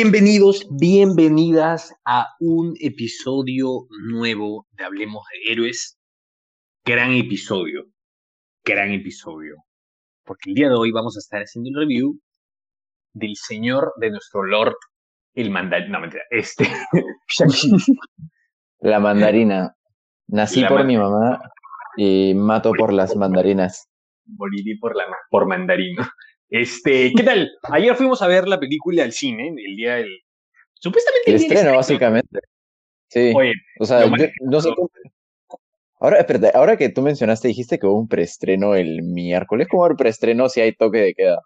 Bienvenidos, bienvenidas a un episodio nuevo de Hablemos de Héroes. Gran episodio, gran episodio. Porque el día de hoy vamos a estar haciendo el review del señor de nuestro Lord, el mandarín. No, mentira, este. La mandarina. Nací La por mi mamá y mato por las mandarinas. Morirí por, la, por mandarino. Este, ¿qué tal? Ayer fuimos a ver la película al cine, el día del. Supuestamente El día del estreno, básicamente. Sí. Oye, O sea, yo- no sé cómo- Ahora, espérate, ahora que tú mencionaste, dijiste que hubo un preestreno el miércoles. ¿Cómo el preestreno si hay toque de queda?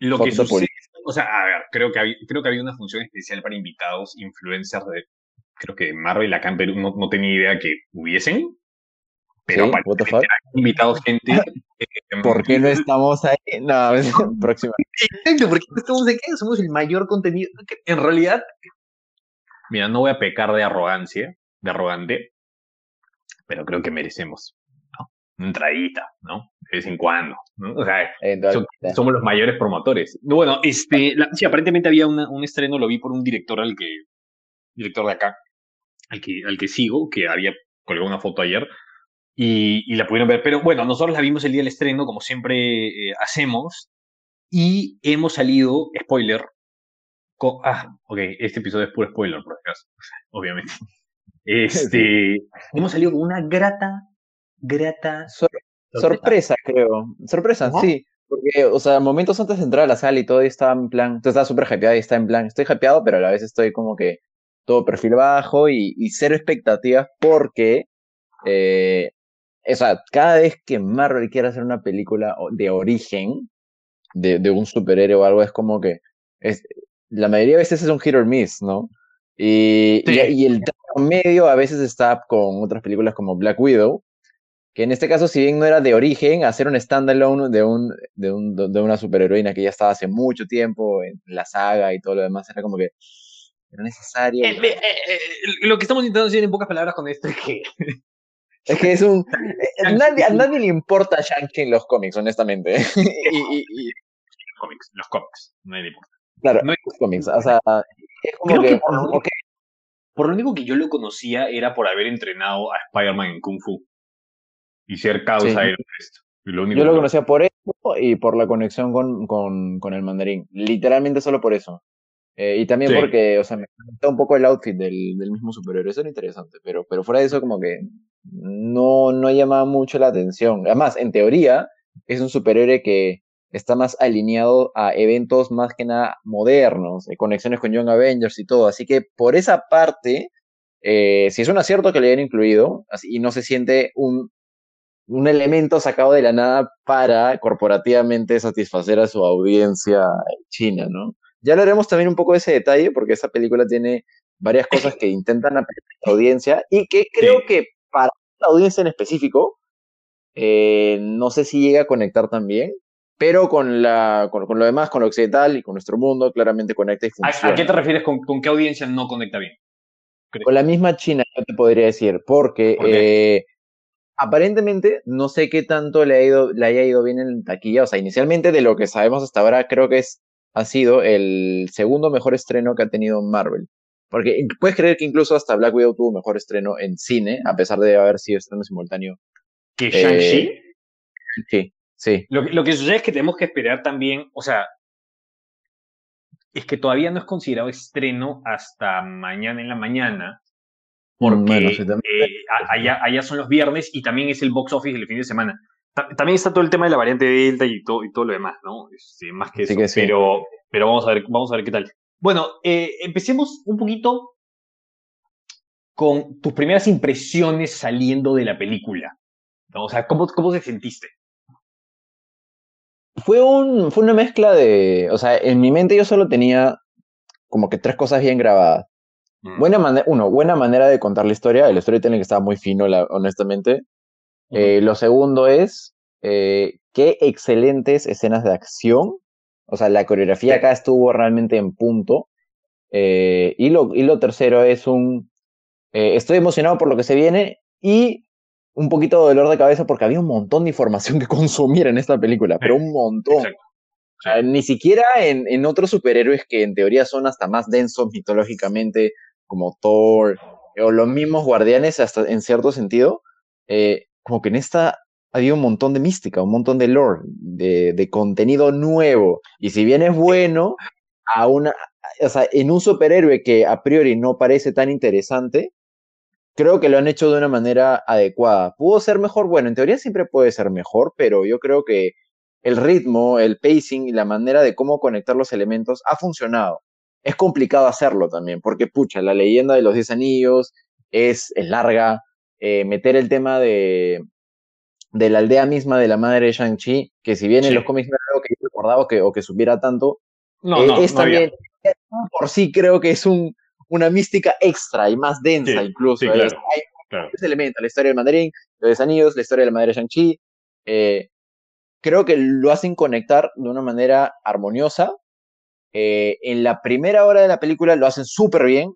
Lo que sucede, o sea, a ver, creo que, había, creo que había una función especial para invitados, influencers de, creo que Marvel acá en Perú, no, no tenía idea que hubiesen, pero ¿Sí? What the fuck? eran invitados gente. eh, ¿Por qué no estamos ahí? No, es próxima. Exacto, porque estamos de qué? Somos el mayor contenido. En realidad, mira, no voy a pecar de arrogancia, de arrogante, pero creo que merecemos, ¿no? Una entradita, ¿no? De vez en cuando, ¿no? O sea, somos los mayores promotores. Bueno, este, la- sí, aparentemente había una- un estreno, lo vi por un director al que, director de acá, al que, al que sigo, que había colgado una foto ayer, y, y la pudieron ver. Pero bueno, nosotros la vimos el día del estreno, como siempre eh, hacemos, y hemos salido, spoiler, con, ah, ok, este episodio es puro spoiler, por acaso, obviamente. Este, hemos salido con una grata, grata Sor- sorpresa, creo. Sorpresa, ¿Cómo? sí. Porque, o sea, momentos antes de entrar a la sala y todo estaba en plan, tú estás súper hypeado y está en plan, estoy hypeado, pero a la vez estoy como que todo perfil bajo y, y cero expectativas porque, eh, o sea, cada vez que Marvel quiere hacer una película de origen de, de un superhéroe o algo, es como que es, la mayoría de veces es un hit or miss, ¿no? Y, y- Sí. y el término medio a veces está con otras películas como Black Widow, que en este caso, si bien no era de origen, hacer un standalone de, un, de, un, de una superheroína que ya estaba hace mucho tiempo en la saga y todo lo demás, era como que era necesario. Eh, eh, eh, lo que estamos intentando decir en pocas palabras con esto es que Es que es un... eh, Shang-Chi nadie, a nadie le importa Shang-Chi en los cómics, honestamente. y, y- y, los cómics, los cómics, no le importa. claro, No- los cómics, o sea, es como Creo que... que por lo, ok, por lo único que yo lo conocía era por haber entrenado a Spider-Man en Kung Fu y ser causa Sí. de esto. Y lo único Yo lo conocía por eso y por la conexión con, con, con el mandarín. Literalmente solo por eso. Eh, y también Sí. porque, o sea, me gusta un poco el outfit del, del mismo superhéroe. Eso era interesante. Pero, pero fuera de eso, como que no, no llamaba mucho la atención. Además, en teoría, es un superhéroe que está más alineado a eventos más que nada modernos, de conexiones con Young Avengers y todo. Así que por esa parte, eh, si es un acierto que le hayan incluido así, y no se siente un, un elemento sacado de la nada para corporativamente satisfacer a su audiencia china, ¿no? Ya hablaremos también un poco de ese detalle, porque esa película tiene varias cosas que intentan apelar a la audiencia y que creo Sí. que audiencia en específico, eh, no sé si llega a conectar también, pero con, la, con, con lo demás, con lo occidental y con nuestro mundo, claramente conecta y ¿A, funciona. a qué te refieres con, con qué audiencia no conecta bien? Con la misma China, yo te podría decir, porque eh, aparentemente no sé qué tanto le, ha ido, le haya ido bien en taquilla. O sea, inicialmente de lo que sabemos hasta ahora, creo que es, ha sido el segundo mejor estreno que ha tenido Marvel. Porque puedes creer que incluso hasta Black Widow tuvo mejor estreno en cine, a pesar de haber sido estreno simultáneo. ¿Que Eh, Shang-Chi? Sí, sí. Lo, que- lo que sucede es que tenemos que esperar también, o sea, es que todavía no es considerado estreno hasta mañana en la mañana, porque Mm, bueno, sí, también- eh, allá, allá son los viernes y también es el box office del fin de semana. Ta- También está todo el tema de la variante Delta y todo, y todo lo demás, ¿no? Este, más que Así eso. que sí. Pero, pero vamos a ver, vamos a ver qué tal. Bueno, eh, empecemos un poquito con tus primeras impresiones saliendo de la película. ¿no? O sea, ¿cómo, cómo te sentiste? Fue, un, fue una mezcla de. O sea, en mi mente yo solo tenía como que tres cosas bien grabadas. Mm. Buena manera, uno, buena manera de contar la historia. El storytelling estaba muy fino, la- honestamente. Eh, lo segundo es eh, qué excelentes escenas de acción. O sea, la coreografía Sí. acá estuvo realmente en punto. Eh, y, lo, y lo tercero es un. eh, estoy emocionado por lo que se viene y un poquito de dolor de cabeza porque había un montón de información que consumir en esta película, pero un montón. Exacto. ni siquiera en, en, otros superhéroes que en teoría son hasta más densos mitológicamente, como Thor, o los mismos guardianes, hasta en cierto sentido, eh, como que en esta había un montón de mística, un montón de lore, de, contenido nuevo. Y si bien es bueno, a una, o sea, en un superhéroe que a priori no parece tan interesante, creo que lo han hecho de una manera adecuada. ¿Pudo ser mejor? Bueno, en teoría siempre puede ser mejor, pero yo creo que el ritmo, el pacing y la manera de cómo conectar los elementos ha funcionado. Es complicado hacerlo también, porque pucha, la leyenda de los Diez Anillos es, larga. Eh, meter el tema de, de la aldea misma de la madre de Shang-Chi, que si bien en los cómics no era algo que yo recordaba que, o que supiera tanto, no, eh, es también, por sí creo que es un, una mística extra y más densa incluso. claro, Hay claro. elementos, la historia del mandarín, los anillos, la historia de la madre Shang-Chi. Eh, creo que lo hacen conectar de una manera armoniosa. Eh, en la primera hora de la película lo hacen súper bien.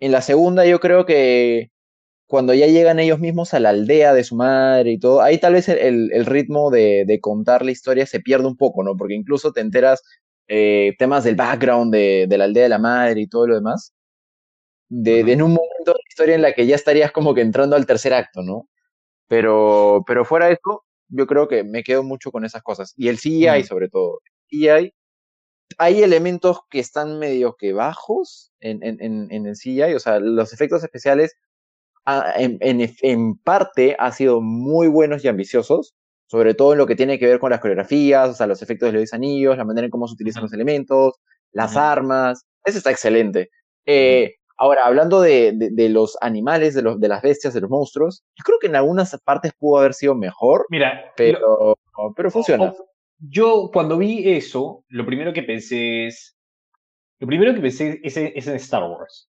En la segunda yo creo que cuando ya llegan ellos mismos a la aldea de su madre y todo, ahí tal vez el, el ritmo de, de, contar la historia se pierde un poco, ¿no? Porque incluso te enteras eh, temas del background de, de, la aldea de la madre y todo lo demás, de, en un momento de la historia en la que ya estarías como que entrando al tercer acto, ¿no? Pero, pero fuera de eso, yo creo que me quedo mucho con esas cosas. Y el CGI, sobre todo. El CGI, hay elementos que están medio que bajos en, en, en, en el CGI, o sea, los efectos especiales en, en, en, parte han sido muy buenos y ambiciosos, sobre todo en lo que tiene que ver con las coreografías, o sea, los efectos de los anillos, la manera en cómo se utilizan los elementos, las armas, eso está excelente. Eh, ahora, hablando de, de, los animales, de, los, de las bestias, de los monstruos, yo creo que en algunas partes pudo haber sido mejor, Mira, pero, pero funciona. yo cuando vi eso, lo primero que pensé es, lo primero que pensé es, es en Star Wars.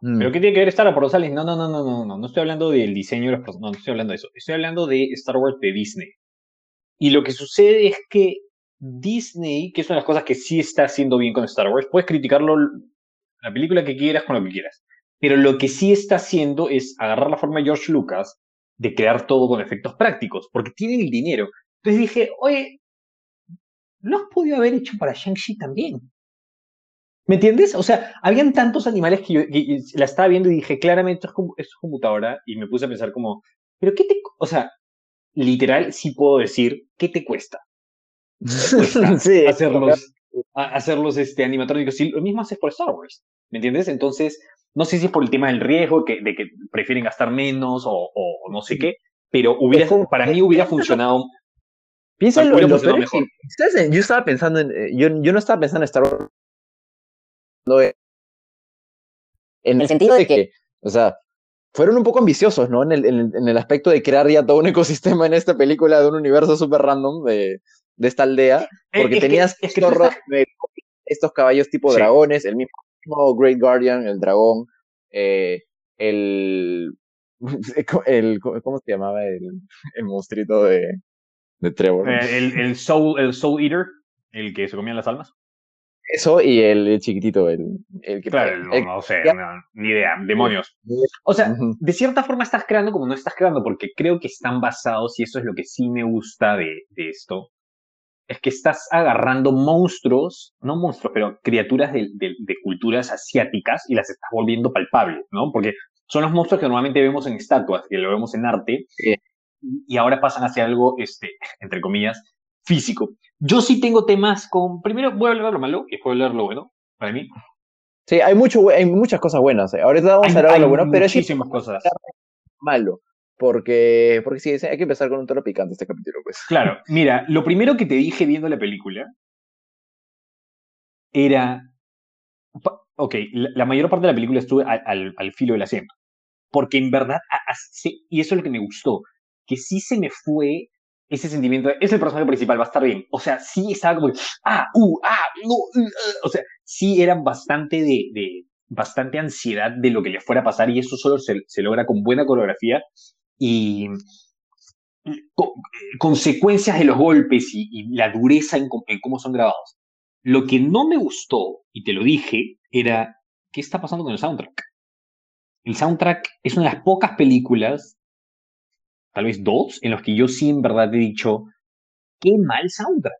Mm. ¿Pero qué tiene que ver Star Wars Rosales? No, no, no, no, no, no, no estoy hablando del diseño de los personajes, no, no estoy hablando de eso. Estoy hablando de Star Wars de Disney. Y lo que sucede es que Disney, que es una de las cosas que sí está haciendo bien con Star Wars, puedes criticarlo la película que quieras con lo que quieras. Pero lo que sí está haciendo es agarrar la forma de George Lucas de crear todo con efectos prácticos, porque tienen el dinero. Entonces dije, oye, lo has podido haber hecho para Shang-Chi también. ¿Me entiendes? O sea, habían tantos animales que yo la estaba viendo y dije, claramente esto es, computadora, y me puse a pensar como, pero ¿qué te, o sea, literal sí puedo decir, ¿qué te cuesta? sí, hacerlos, hacerlos este, animatrónicos. Y lo mismo haces por Star Wars, ¿me entiendes? Entonces, no sé si es por el tema del riesgo, que, de que prefieren gastar menos o, o no sé qué, pero hubiera, para mí hubiera funcionado. Piénsalo en lo mejor. Yo estaba pensando en, eh, yo, yo no estaba pensando en Star Wars en el sentido de que, o sea, fueron un poco ambiciosos, ¿no? En el, en el, aspecto de crear ya todo un ecosistema en esta película de un universo súper random de, de, esta aldea, eh, porque tenías estos caballos tipo dragones, el mismo Great Guardian, el dragón, eh, el, el, ¿cómo se llamaba el, el monstruito de, de Trevor? Eh, el, el, soul, el Soul Eater, el que se comían las almas. Eso y el chiquitito, el, el que... Claro, no, sé, ni idea, demonios. O sea, de cierta forma estás creando como no estás creando, porque creo que están basados, y eso es lo que sí me gusta de, de esto, es que estás agarrando monstruos, no monstruos, pero criaturas de, de, de, culturas asiáticas y las estás volviendo palpables, ¿no? Porque son los monstruos que normalmente vemos en estatuas, que lo vemos en arte, y ahora pasan hacia algo, este, entre comillas, físico. Yo sí tengo temas con. Primero voy a hablar lo malo y después hablar lo bueno, para mí. Sí, hay, mucho, hay muchas cosas buenas. Eh. Ahorita vamos a hablar de lo bueno, pero muchísimas cosas. Malo. Porque, porque sí, hay que empezar con un tono picante este capítulo, pues. Claro, mira, lo primero que te dije viendo la película era. Ok, la, mayor parte de la película estuve al, al, filo del asiento. Porque en verdad, y eso es lo que me gustó, que sí se me fue ese sentimiento, es el personaje principal, va a estar bien. O sea, sí estaba como, ah, uh, ah, no, uh, uh, o sea, sí eran bastante de, de, bastante ansiedad de lo que le fuera a pasar y eso solo se, se logra con buena coreografía y consecuencias de los golpes y, la dureza en, cómo son grabados. Lo que no me gustó, y te lo dije, era, ¿qué está pasando con el soundtrack? El soundtrack es una de las pocas películas tal vez dos, en los que yo sí en verdad he dicho, qué mal soundtrack.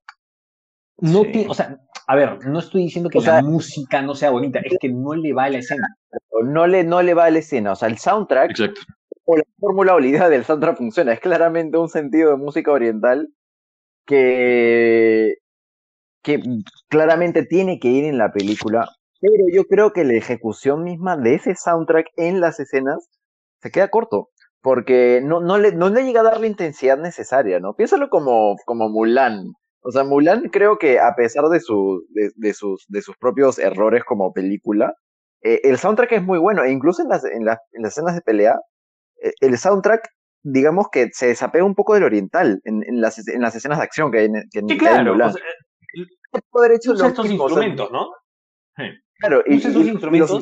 no o sea, a ver, no estoy diciendo que la música no sea bonita, es que no le va a la escena. No le, no le va a la escena, o sea, el soundtrack Exacto. o la fórmula o la idea del soundtrack funciona, es claramente un sentido de música oriental que, que claramente tiene que ir en la película, pero yo creo que la ejecución misma de ese soundtrack en las escenas se queda corto, porque no, no, le, no le llega a dar la intensidad necesaria, ¿no? Piénsalo como, como Mulan. O sea, Mulan creo que a pesar de, su, de, sus, de sus propios errores como película, eh, el soundtrack es muy bueno, e incluso en las, en, las, escenas de pelea, eh, el soundtrack, digamos que se desapega un poco del oriental en, en, las, en las escenas de acción que hay en, que sí, claro, Mulan. poder hecho usa estos instrumentos, ¿no? Claro, y, esos instrumentos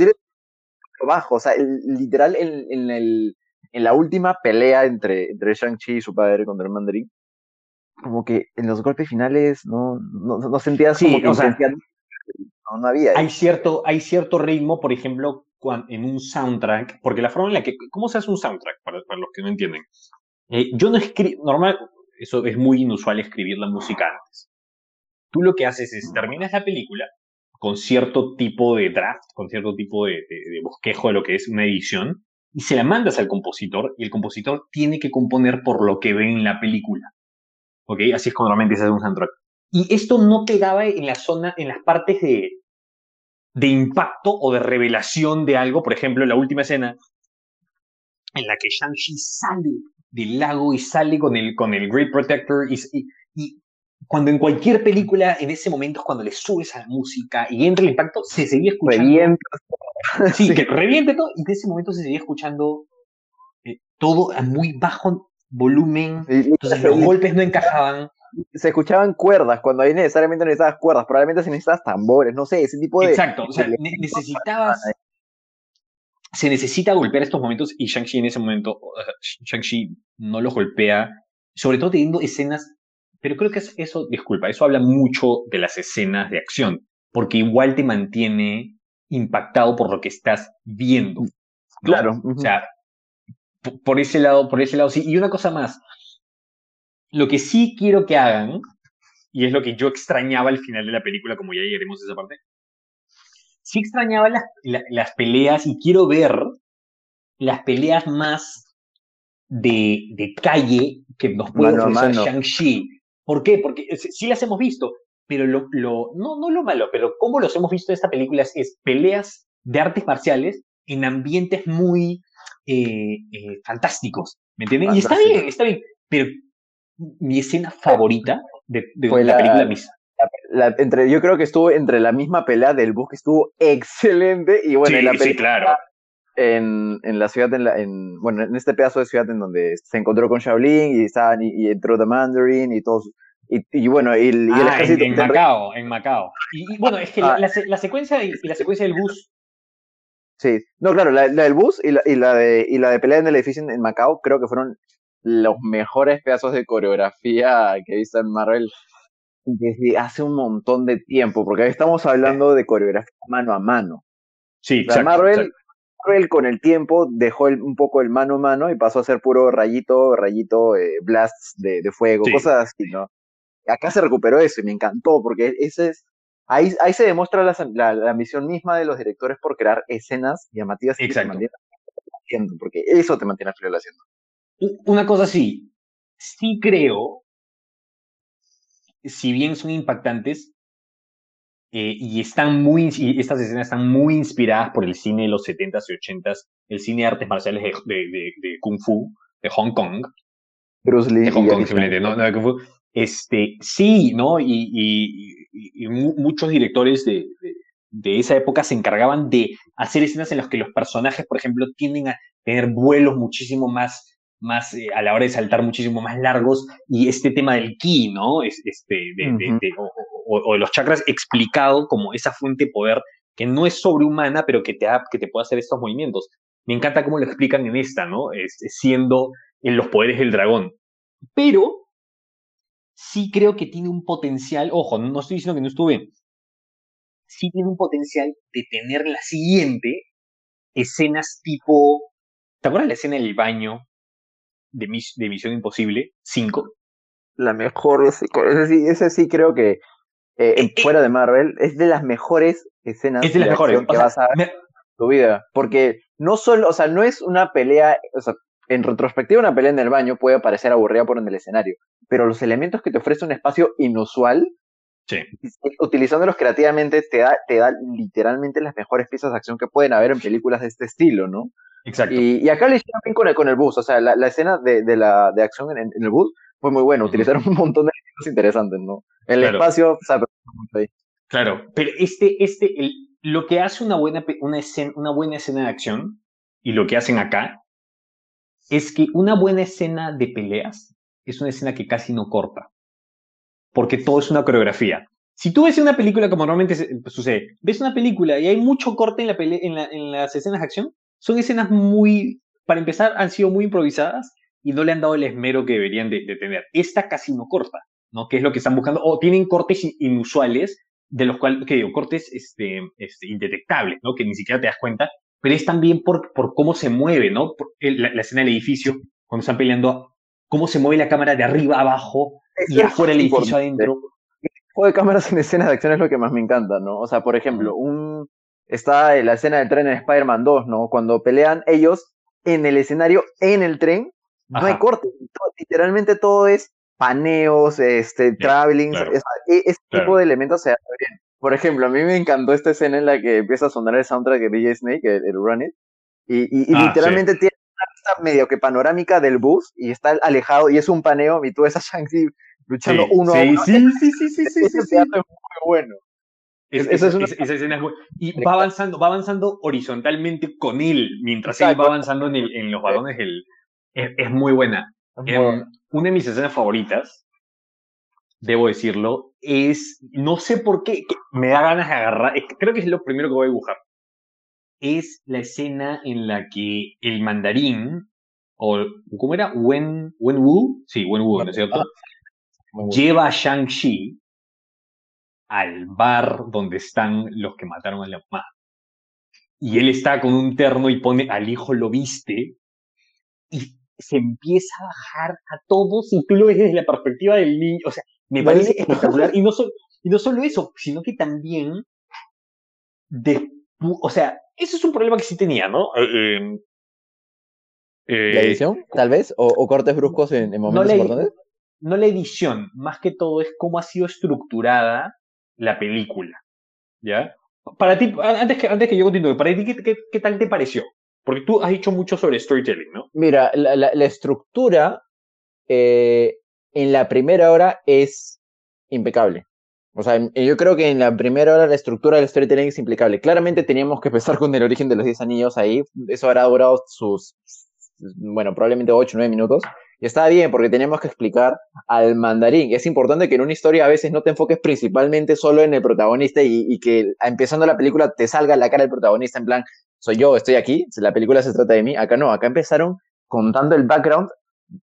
bajo, o sea, literal en, en, el, en la última pelea entre, entre Shang-Chi y su padre contra el mandarín, como que en los golpes finales no, no, no sentías como que o sea, no, no, había. Hay cierto, hay cierto ritmo, por ejemplo, en un soundtrack, porque la forma en la que, ¿cómo se hace un soundtrack? Para, para los que no entienden. Eh, yo no escribo, normal, eso es muy inusual escribir la música antes. Tú lo que haces es, terminas la película con cierto tipo de draft, con cierto tipo de, de, bosquejo de lo que es una edición, y se la mandas al compositor, y el compositor tiene que componer por lo que ve en la película. ¿Ok? Así es como normalmente se hace un soundtrack. Y esto no pegaba en la zona, en las partes de, de impacto o de revelación de algo. Por ejemplo, la última escena en la que Shang-Chi sale del lago y sale con el, con el Great Protector y, y, cuando en cualquier película, en ese momento es cuando le subes a la música y entra el impacto, se seguía escuchando. Revienta. Sí, que reviente todo, y en ese momento se seguía escuchando eh, todo a muy bajo volumen, entonces los golpes no encajaban. Se escuchaban cuerdas, cuando ahí necesariamente necesitabas cuerdas, probablemente se necesitabas tambores, no sé, ese tipo de... Exacto, o sea, necesitabas... Se necesita golpear estos momentos y Shang-Chi en ese momento, Shang-Chi no los golpea, sobre todo teniendo escenas pero creo que eso, disculpa, eso habla mucho de las escenas de acción, porque igual te mantiene impactado por lo que estás viendo. Claro. O sea, por ese lado, por ese lado sí. Y una cosa más, lo que sí quiero que hagan, y es lo que yo extrañaba al final de la película, como ya llegaremos a esa parte, sí extrañaba las, las peleas y quiero ver las peleas más de, de calle que nos puede ofrecer Shang-Chi. ¿Por qué? Porque eh, sí las hemos visto, pero lo, lo, no, no lo malo, pero cómo los hemos visto en esta película es, peleas de artes marciales en ambientes muy eh, eh, fantásticos, ¿me entienden? Y está bien, está bien, pero mi escena favorita de, de la, película Misa. entre, yo creo que estuvo entre la misma pelea del bus que estuvo excelente y bueno, sí, la película, sí, claro en, en la ciudad, en, la, en, bueno, en este pedazo de ciudad en donde se encontró con Shaolin y, estaban, y, entró The Mandarin y todos. Y, y bueno, y, el, ah, ejército. En, en Macao, en Macao. Y, bueno, es que la, la, secuencia de, la secuencia del bus. Sí, no, claro, la, del bus y la, y, la de, y la de pelea en el edificio en, Macao creo que fueron los mejores pedazos de coreografía que he visto en Marvel desde hace un montón de tiempo, porque ahí estamos hablando de coreografía mano a mano. Sí, exacto, Marvel, Marvel con el tiempo dejó un poco el mano a mano y pasó a ser puro rayito, rayito, eh, blasts de, de fuego, cosas así, ¿no? Acá se recuperó eso y me encantó porque ese es, ahí, ahí se demuestra la, la, ambición misma de los directores por crear escenas llamativas y Exacto. haciendo, porque eso te mantiene frío haciendo. Una cosa sí, sí creo, si bien son impactantes, eh, y están muy, y estas escenas están muy inspiradas por el cine de los 70s y 80s, el cine de artes marciales de, de, de, Kung Fu, de Hong Kong. Bruce Lee. De Hong Kong, simplemente, no, no de Kung Fu. Este, sí, ¿no? Y, y, y muchos directores de, de, esa época se encargaban de hacer escenas en las que los personajes, por ejemplo, tienden a tener vuelos muchísimo más más eh, a la hora de saltar muchísimo más largos y este tema del ki, ¿no? Es, este, de, de, o, de los chakras explicado como esa fuente de poder que no es sobrehumana, pero que te, que te puede hacer estos movimientos. Me encanta cómo lo explican en esta, ¿no? Este, siendo en los poderes del dragón. Pero sí creo que tiene un potencial, ojo, no estoy diciendo que no estuve, sí tiene un potencial de tener la siguiente escenas tipo, ¿te acuerdas la escena del baño de, de Misión Imposible 5? La mejor, ese, ese, sí, ese sí creo que eh, eh, fuera de Marvel, es de las mejores escenas es de las mejores. que vas a ver en tu vida. Porque no solo, o sea, no es una pelea, o sea, en retrospectiva una pelea en el baño puede parecer aburrida por en el escenario, pero los elementos que te ofrece un espacio inusual, sí. utilizándolos creativamente, te da, te da literalmente las mejores piezas de acción que pueden haber en películas de este estilo, ¿no? Exacto. Y, acá lo hicieron bien con el, con el bus, o sea, la, escena de, de, la, de acción en, el bus fue muy buena, utilizaron un montón de elementos interesantes, ¿no? El espacio, o sea, ahí. Claro, pero este, este, el, lo que hace una buena, una, escena, una buena escena de acción y lo que hacen acá es que una buena escena de peleas es una escena que casi no corta, porque todo es una coreografía. Si tú ves una película como normalmente sucede, ves una película y hay mucho corte en, la en, en las escenas de acción, son escenas muy, para empezar, han sido muy improvisadas y no le han dado el esmero que deberían de, tener. Esta casi no corta, ¿no? Que es lo que están buscando, o tienen cortes inusuales, de los cuales, que digo, cortes este, este, indetectables, ¿no? Que ni siquiera te das cuenta, pero es también por, por cómo se mueve, ¿no? la, escena del edificio, cuando están peleando, cómo se mueve la cámara de arriba a abajo y afuera el edificio adentro. El juego de cámaras en escenas de acción es lo que más me encanta, ¿no? O sea, por ejemplo, un está la escena del tren en Spider-Man 2, ¿no? Cuando pelean ellos en el escenario, en el tren, no hay corte. literalmente todo es paneos, este, traveling, e, ese tipo de elementos se hace bien. Por ejemplo, a mí me encantó esta escena en la que empieza a sonar el soundtrack de DJ Snake, el, el Run It, y, y, ah, literalmente tiene una vista medio que panorámica del bus y está alejado y es un paneo y tú ves a Shang-Chi luchando uno a uno. Sí, sí, sí, sí, sí, sí, sí, muy bueno. Esa, es una... escena es Y va avanzando, va avanzando horizontalmente con él, mientras él va avanzando en, el, en los balones, el, es, muy buena. Em, una de mis escenas favoritas debo decirlo, es, no sé por qué, me da ganas de agarrar, creo que es lo primero que voy a dibujar. Es la escena en la que el mandarín, o ¿cómo era? Wen, Wen Wu, sí, Wen Wu, ¿no es cierto? Lleva a Shang-Chi al bar donde están los que mataron a la mamá. Y él está con un terno y pone al hijo lo viste y se empieza a bajar a todos y tú lo ves desde la perspectiva del niño. O sea, me parece espectacular. Y no, y no solo eso, sino que también, de, o sea, eso es un problema que sí tenía, ¿no? Eh, em, ¿La eh, edición, tal vez? ¿O, cortes bruscos en, momentos no importantes? No la edición, más que todo es cómo ha sido estructurada la película. ¿Ya? Para ti, antes que, antes que yo continúe, para ti, ¿qué, qué, tal te pareció? Porque tú has dicho mucho sobre storytelling, ¿no? Mira, la, la, estructura eh, en la primera hora es impecable. O sea, yo creo que en la primera hora la estructura del storytelling es impecable. Claramente teníamos que empezar con el origen de los 10 anillos ahí. Eso habrá durado sus, bueno, probablemente 8 o 9 minutos. Y está bien, porque teníamos que explicar al mandarín. Es importante que en una historia a veces no te enfoques principalmente solo en el protagonista y, y que empezando la película te salga la cara del protagonista en plan, soy yo, estoy aquí, la película se trata de mí. Acá no, acá empezaron contando el background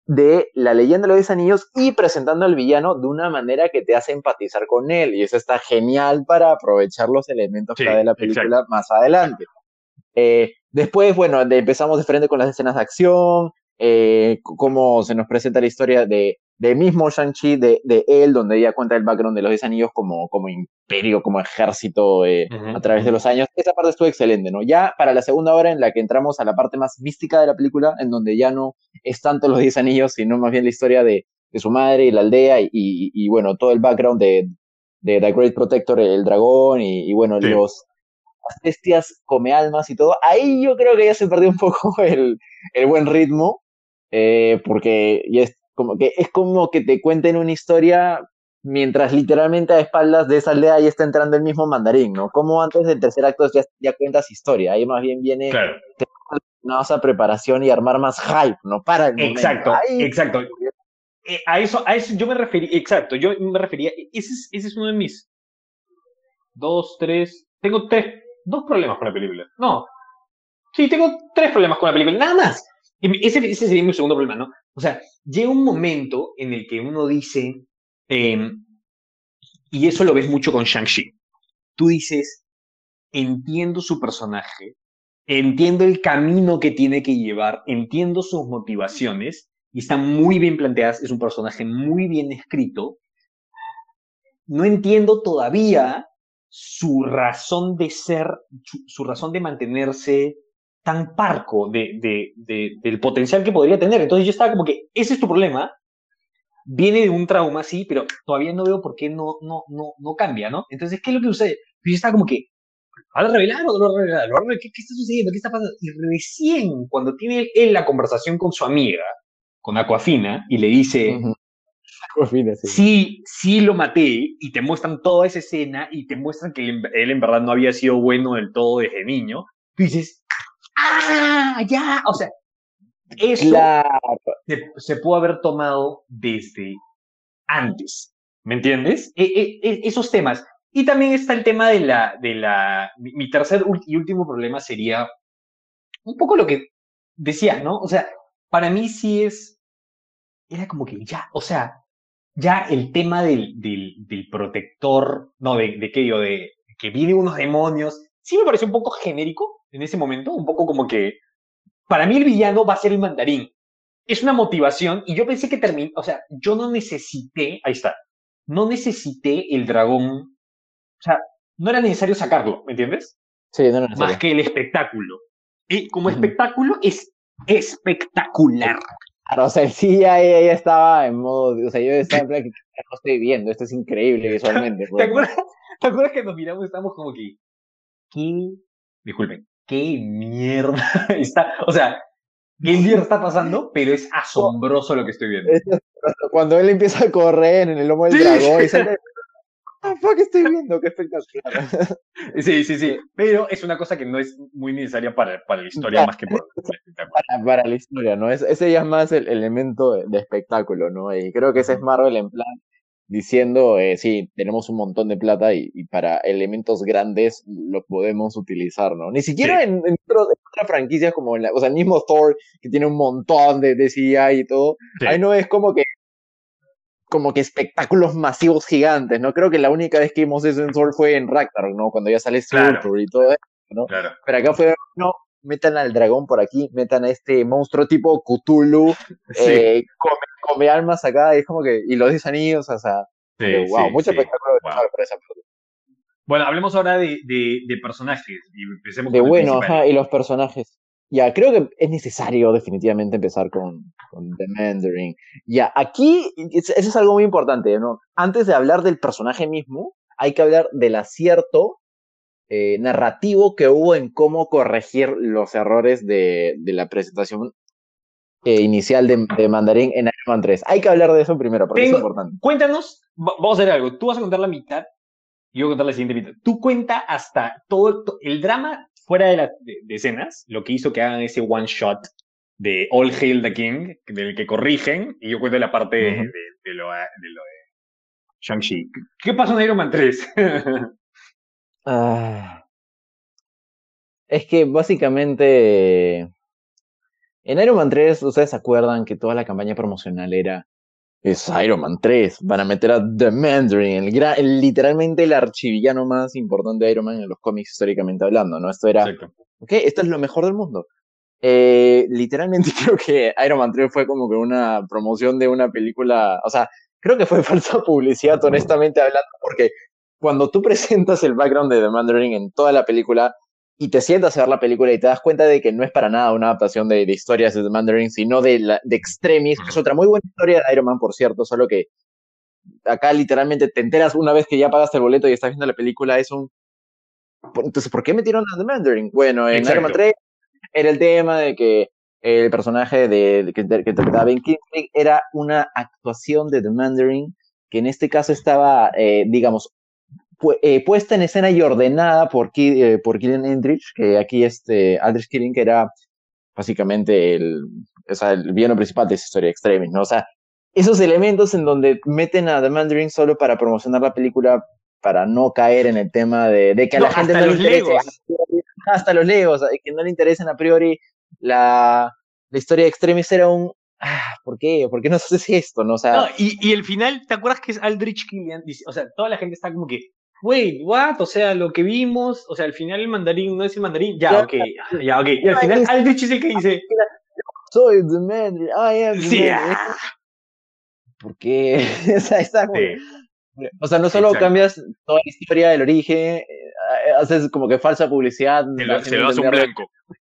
de la leyenda de los 10 anillos y presentando al villano de una manera que te hace empatizar con él. Y eso está genial para aprovechar los elementos de la película más adelante. Eh, después, bueno, empezamos de frente con las escenas de acción, eh, cómo se nos presenta la historia de, de mismo Shang-Chi, de, de, él, donde ella cuenta el background de los 10 anillos como, como imperio, como ejército eh, a través de los años. Esa parte estuvo excelente, ¿no? Ya para la segunda hora en la que entramos a la parte más mística de la película, en donde ya no es tanto los 10 anillos, sino más bien la historia de, de su madre y la aldea y, y, bueno, todo el background de, de The Great Protector, el dragón y, bueno, los bestias come almas y todo. Ahí yo creo que ya se perdió un poco el, el buen ritmo, eh, porque es como que es como que te cuenten una historia mientras literalmente a espaldas de esa aldea ya está entrando el mismo mandarín, ¿no? Como antes del tercer acto ya, ya cuentas historia, ahí más bien viene una preparación y armar más hype, ¿no? Para el Exacto, exacto. Eh, a eso, a eso yo me refería, exacto, yo me refería, ese es, ese es uno de mis dos, tres, tengo tres, dos problemas con la película. No, sí, tengo tres problemas con la película, nada más. Ese, ese sería mi segundo problema, ¿no? O sea, llega un momento en el que uno dice, em, y eso lo ves mucho con Shang-Chi, tú dices, entiendo su personaje, entiendo el camino que tiene que llevar, entiendo sus motivaciones, y están muy bien planteadas, es un personaje muy bien escrito, no entiendo todavía su razón de ser, su, razón de mantenerse tan parco de, de, del potencial que podría tener. Entonces yo estaba como que, ese es tu problema, viene de un trauma, sí, pero todavía no veo por qué no, no, no, no cambia, ¿no? Entonces, ¿qué es lo que sucede? Pues yo estaba como que, ¿va a revelar o no lo revelar? ¿Qué, ¿Qué, está sucediendo? ¿Qué está pasando? Y recién, cuando tiene él la conversación con su amiga, con Aquafina, y le dice, sí. sí, lo maté, y te muestran toda esa escena, y te muestran que él, en verdad no había sido bueno del todo desde niño, tú dices, ¡ah! Ya, o sea, eso se, pudo haber tomado desde antes, ¿me entiendes? E, e, e, esos temas. Y también está el tema de la, de la, mi tercer y último problema sería un poco lo que decía, ¿no? O sea, para mí sí es, era como que ya, o sea, ya el tema del, del, del protector, no, de, de qué digo, de que viene unos demonios, sí me pareció un poco genérico en ese momento, un poco como que, para mí el villano va a ser el mandarín. Es una motivación y yo pensé que terminó, o sea, yo no necesité, ahí está, no necesité el dragón, o sea, no era necesario sacarlo, ¿me entiendes? Sí, no era necesario. Más que el espectáculo. Y como espectáculo es espectacular. Claro, o sea, sí, ya, ya, estaba en modo, o sea, yo estaba en plan, que no estoy viendo, esto es increíble visualmente. ¿Te, acuerdas, ¿Te acuerdas que nos miramos y estábamos como que, ¿qué? Disculpen, qué mierda está, o sea, qué mierda está pasando, pero es asombroso lo que estoy viendo. Cuando él empieza a correr en el lomo del dragón y sale, fuck estoy viendo? Qué espectacular. Sí, sí, sí. Pero es una cosa que no es muy necesaria para, para la historia más que por para, para, la historia, ¿no? Es, ese ya es más el elemento de, de, espectáculo, ¿no? Y creo que ese es Marvel en plan, diciendo, eh, sí, tenemos un montón de plata y, para elementos grandes lo podemos utilizar, ¿no? Ni siquiera en, otras franquicias como en la, o sea, el mismo Thor, que tiene un montón de, de CGI y todo, ahí no es como que como que espectáculos masivos gigantes, ¿no? Creo que la única vez que vimos eso en Thor fue en Ragnarok, ¿no? Cuando ya sale Surtur y todo eso, ¿no? Claro. Pero acá fue, no, metan al dragón por aquí, metan a este monstruo tipo Cthulhu, eh, come, almas acá, y es como que, y los 10 anillos, o sea, wow, mucho espectáculo Bueno, hablemos ahora de, de, personajes y empecemos De bueno, ajá, y los personajes. Ya, creo que es necesario definitivamente empezar con, con The Mandarin. Ya, aquí, eso es algo muy importante, ¿no? Antes de hablar del personaje mismo, hay que hablar del acierto eh, narrativo que hubo en cómo corregir los errores de, de la presentación eh, inicial de, de, Mandarín en Iron Man 3. Hay que hablar de eso primero, porque es importante. Cuéntanos, vamos a hacer algo. Tú vas a contar la mitad y yo voy a contar la siguiente mitad. Tú cuenta hasta todo el, drama fuera de las de, escenas, lo que hizo que hagan ese one shot de All Hail the King, del que corrigen, y yo cuento la parte de, lo, de lo de Shang-Chi. ¿Qué pasó en Iron Man 3? Ah, es que básicamente en Iron Man 3, ustedes se acuerdan que toda la campaña promocional era es Iron Man 3, van a meter a The Mandarin, el, literalmente el archivillano más importante de Iron Man en los cómics históricamente hablando, ¿no? Esto era, ok, esto es lo mejor del mundo. Eh, literalmente creo que Iron Man 3 fue como que una promoción de una película, o sea, creo que fue falsa publicidad, honestamente hablando, porque cuando tú presentas el background de The Mandarin en toda la película y te sientas a ver la película y te das cuenta de que no es para nada una adaptación de, historias de The Mandarin, sino de, la, de Extremis, que es otra muy buena historia de Iron Man, por cierto, solo que acá literalmente te enteras una vez que ya pagaste el boleto y estás viendo la película, es un... Entonces, ¿por qué metieron a The Mandarin? Bueno, en Iron Man 3 era el tema de que el personaje de, que, interpretaba Ben Kingsley era una actuación de The Mandarin que en este caso estaba, eh, digamos, eh, puesta en escena y ordenada por, eh, por Killian Endrich, que aquí este Aldrich Killing, que era básicamente el, o sea, el villano principal de esa historia de Extremis, ¿no? O sea, esos elementos en donde meten a The Mandarin solo para promocionar la película, para no caer en el tema de, de que a la gente no le interese. Hasta los legos, que no le interesen a priori la, la historia de Extremis era un, ah, ¿por qué? ¿Por qué no haces esto? ¿no? O sea, y, y, el final, ¿te acuerdas que es Aldrich Killian? O sea, toda la gente está como que, wait, what? O sea, lo que vimos, o sea, al final el mandarín no es el mandarín. Ya, ok, ya, ok. Y al final Aldrich es el que dice. Soy the mandarin, I am the sí, ah. ¿Por qué? o sea, está como... O sea, no solo cambias toda la historia del origen, eh, haces como que falsa publicidad. Se lo, se lo das un blanco.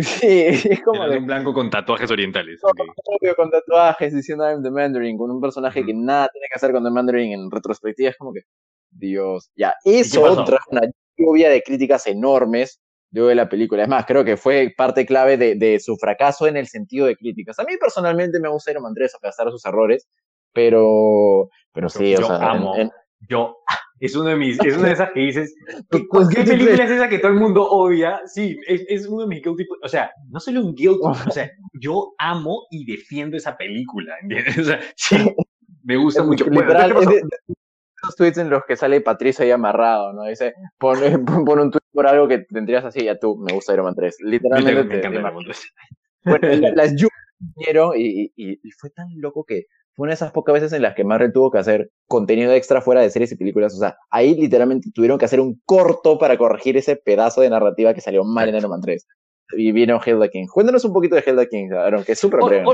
Sí, es como. un blanco con tatuajes orientales. Con tatuajes diciendo I'm the Mandarin, con un personaje que nada tiene que hacer con the Mandarin en retrospectiva. Es como que, Dios. Ya, eso trae una lluvia de críticas enormes de la película. Es más, creo que fue parte clave de, de, su fracaso en el sentido de críticas. A mí personalmente me gusta Iron Man 3 a pesar de sus errores, pero, pero sí, yo o sea, amo. Yo, es uno de mis, es una de esas que dices, pues, ¿qué, película es esa que todo el mundo odia? Sí, es, es uno de mis guilty, o sea, no solo un guilty, o sea, yo amo y defiendo esa película, ¿entiendes? O sea, sí, me gusta mucho. Literal, bueno, esos tweets en los que sale Patricio ahí amarrado, ¿no? Dice, pon, pon, un tweet por algo que tendrías así, ya tú, me gusta Iron Man 3. Literalmente. Me, encanta 3. Bueno, las vinieron y, y, y, fue tan loco que fue una de esas pocas veces en las que Marvel tuvo que hacer contenido extra fuera de series y películas. O sea, ahí literalmente tuvieron que hacer un corto para corregir ese pedazo de narrativa que salió mal en Iron Man 3. Y vino Hilda King. Cuéntanos un poquito de Hilda King, Aaron, que es súper breve.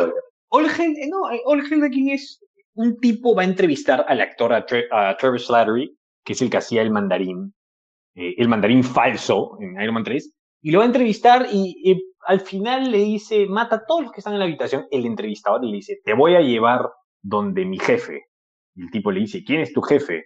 All, no, All Hilda King es un tipo va a entrevistar al actor, a, Trevor Slattery, que es el que hacía el mandarín, eh, el mandarín falso en Iron Man 3, y lo va a entrevistar y, al final le dice, mata a todos los que están en la habitación, el entrevistador le dice, te voy a llevar donde mi jefe. Y el tipo le dice, ¿quién es tu jefe?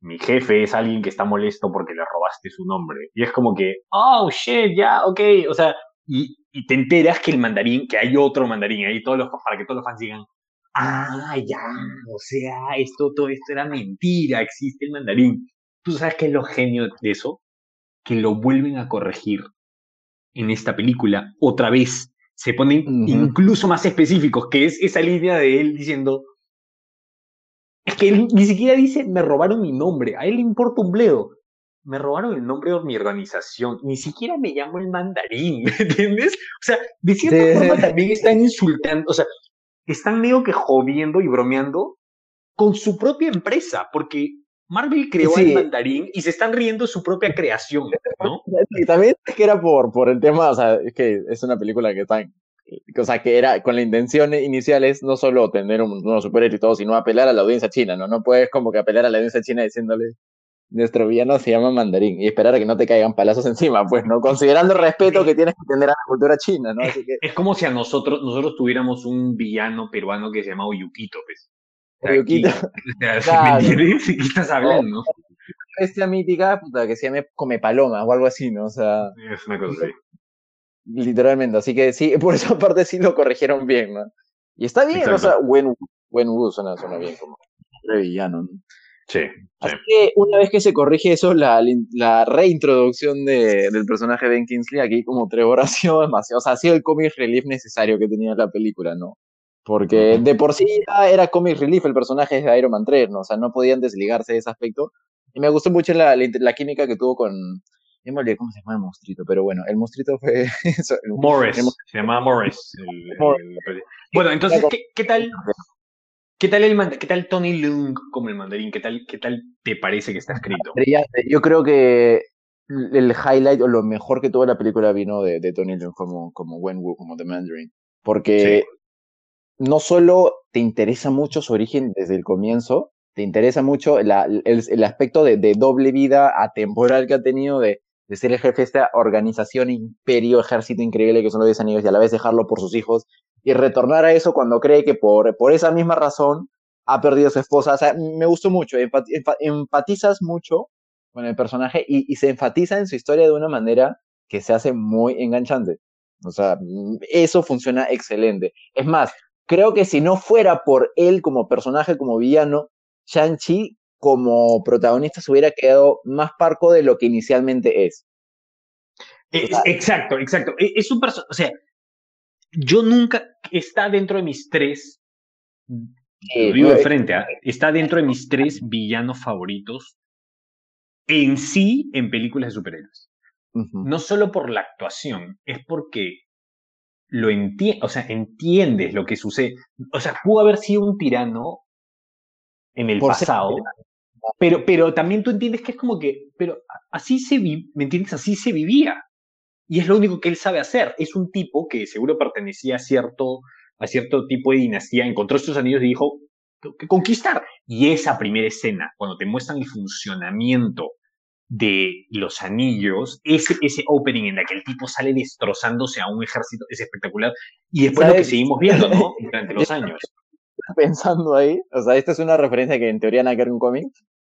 Mi jefe es alguien que está molesto porque le robaste su nombre. Y es como que, oh, shit, ya, ok. O sea, y, y te enteras que el mandarín, que hay otro mandarín ahí, todos los, para que todos los fans digan, ah, ya, o sea, esto, todo esto era mentira, existe el mandarín. ¿Tú sabes qué es lo genio de eso? Que lo vuelven a corregir en esta película otra vez se ponen incluso más específicos, que es esa línea de él diciendo, es que él ni siquiera dice, me robaron mi nombre, a él le importa un bledo. Me robaron el nombre de mi organización, ni siquiera me llamo el mandarín, ¿entiendes? O sea, de cierta forma también están insultando, o sea, están medio que jodiendo y bromeando con su propia empresa, porque Marvel creó el mandarín y se están riendo de su propia creación, ¿no? Y también es que era por, por el tema, o sea, es que es una película que está, o sea, que era con la intención inicial es no solo tener un nuevo superhéroe y todo, sino apelar a la audiencia china, ¿no? No puedes como que apelar a la audiencia china diciéndole, nuestro villano se llama mandarín y esperar a que no te caigan palazos encima, pues, ¿no? Considerando el respeto que tienes que tener a la cultura china, ¿no? Es, es como si a nosotros, nosotros tuviéramos un villano peruano que se llama Oyuquito, pues. Oyuquito. ¿Me ¿Qué estás hablando? Esta mítica, puta, que se llame Come Paloma o algo así, ¿no? O sea. Es una cosa así. Literalmente, así que sí, por esa parte sí lo corrigieron bien, ¿no? Y está bien, o sea, buen buen suena, suena bien como villano, ¿no? Sí, Así que una vez que se corrige eso, la, la reintroducción de, del personaje de Ben Kingsley aquí como tres horas ha sido demasiado, o sea, ha sido el comic relief necesario que tenía la película, ¿no? Porque de por sí era comic relief el personaje de Iron Man 3, ¿no? O sea, no podían desligarse de ese aspecto. Y me gustó mucho la, la, química que tuvo con... No me olvidé cómo se llama el monstruito, pero bueno, el monstruito fue... Morris, se llamaba Morris. bueno, entonces, ¿qué, ¿qué, tal? ¿Qué tal, el, ¿Qué tal Tony Leung como el mandarín? ¿Qué tal, ¿Qué tal te parece que está escrito? Yo creo que el highlight o lo mejor que tuvo la película vino de, de Tony Leung como, como Wenwu, como The Mandarin. Porque no solo te interesa mucho su origen desde el comienzo, te interesa mucho el, el, aspecto de, de, doble vida atemporal que ha tenido de, de, ser el jefe de esta organización, imperio, ejército increíble que son los 10 anillos y a la vez dejarlo por sus hijos y retornar a eso cuando cree que por, por esa misma razón ha perdido a su esposa. O sea, me gustó mucho, empatizas mucho con el personaje y, y se enfatiza en su historia de una manera que se hace muy enganchante. O sea, eso funciona excelente. Es más, creo que si no fuera por él como personaje, como villano, Shang-Chi como protagonista se hubiera quedado más parco de lo que inicialmente es. exacto, exacto. E, es un personaje, o sea, yo nunca, está dentro de mis tres, lo digo de frente, ¿ah? está dentro de mis tres villanos favoritos en sí en películas de superhéroes. No solo por la actuación, es porque lo entiendes, o sea, entiendes lo que sucede. O sea, pudo haber sido un tirano en el pasado, pero, pero también tú entiendes que es como que, pero así se vi, ¿me entiendes? Así se vivía. Y es lo único que él sabe hacer. Es un tipo que seguro pertenecía a cierto, a cierto tipo de dinastía, encontró estos anillos y dijo, que conquistar. Y esa primera escena, cuando te muestran el funcionamiento de los anillos, ese, ese opening en la que el tipo sale destrozándose a un ejército es espectacular. Y después lo que seguimos viendo, ¿no? Durante los años. Pensando ahí, o sea, esta es una referencia que en teoría no hay que ver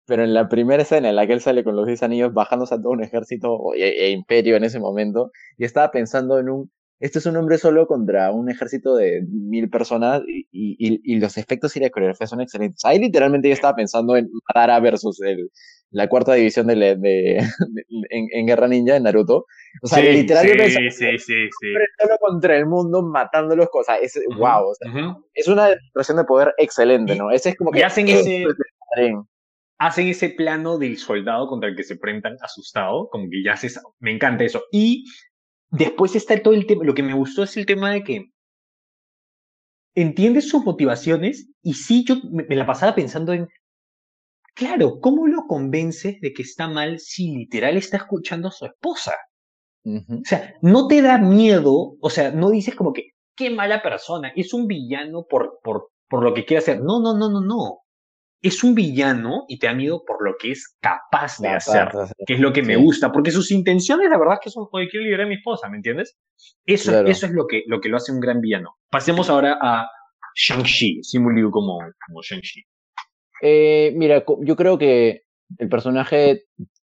pero en la primera escena en la que él sale con los 10 anillos bajándose a todo un ejército e, e imperio en ese momento, y estaba pensando en un este es un hombre solo contra un ejército de mil personas y, y, y los efectos y la coreografía son excelentes. Ahí literalmente yo estaba pensando en Madara versus el, la cuarta división de, de, en, en, Guerra Ninja en Naruto. O sea, sí, literalmente sí, sí, sí, sí. solo contra el mundo matando los cosas. Es, uh -huh, wow, o sea, uh -huh. es una demostración de poder excelente, ¿no? Ese es como que... Y hacen ese... Hacen ese plano del soldado contra el que se enfrentan asustado, como que ya se... Me encanta eso. Y Después está todo el tema, lo que me gustó es el tema de que entiendes sus motivaciones y sí, yo me, me la pasaba pensando en, claro, ¿cómo lo convences de que está mal si literal está escuchando a su esposa? Uh -huh. O sea, no te da miedo, o sea, no dices como que, qué mala persona, es un villano por, por, por lo que quiere hacer. No, no, no, no, no es un villano y te da miedo por lo que es capaz de hacer, que es lo que sí. me gusta, porque sus intenciones, la verdad, es que son, oye, quiero liberar a mi esposa, ¿me entiendes? Eso, claro. eso es lo que, lo que lo hace un gran villano. Pasemos ahora a Shang-Chi, Simu Liu como, como Shang-Chi. Eh, mira, yo creo que el personaje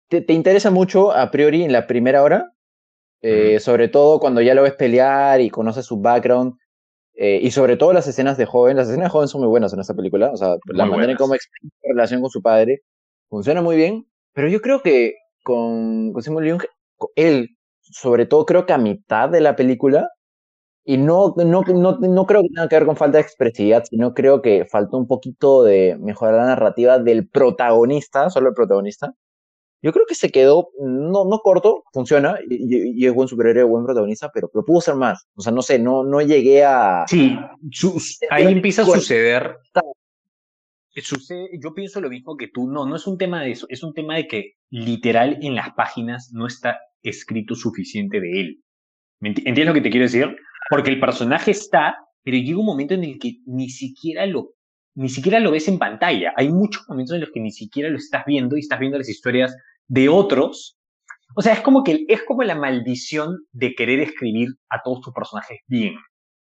te, te, interesa mucho a priori en la primera hora, eh, mm. sobre todo cuando ya lo ves pelear y conoces su background, eh, y sobre todo las escenas de joven, las escenas de joven son muy buenas en esta película, o sea, muy la manera en cómo explica la relación con su padre funciona muy bien, pero yo creo que con, con Simon Leung, él, sobre todo creo que a mitad de la película, y no, no, no, no creo que tenga que ver con falta de expresividad, sino creo que faltó un poquito de mejorar la narrativa del protagonista, solo el protagonista, yo creo que se quedó, no, no corto, funciona, y, y es buen superhéroe, buen protagonista, pero, pero pudo ser más. O sea, no sé, no, no llegué a... Sí, ahí empieza a suceder. Sucede, yo pienso lo mismo que tú, no, no es un tema de eso, es un tema de que literal en las páginas no está escrito suficiente de él. ¿Entiendes lo que te quiero decir? Porque el personaje está, pero llega un momento en el que ni siquiera lo ni siquiera lo ves en pantalla. Hay muchos momentos en los que ni siquiera lo estás viendo y estás viendo las historias de otros. O sea, es como que es como la maldición de querer escribir a todos tus personajes bien.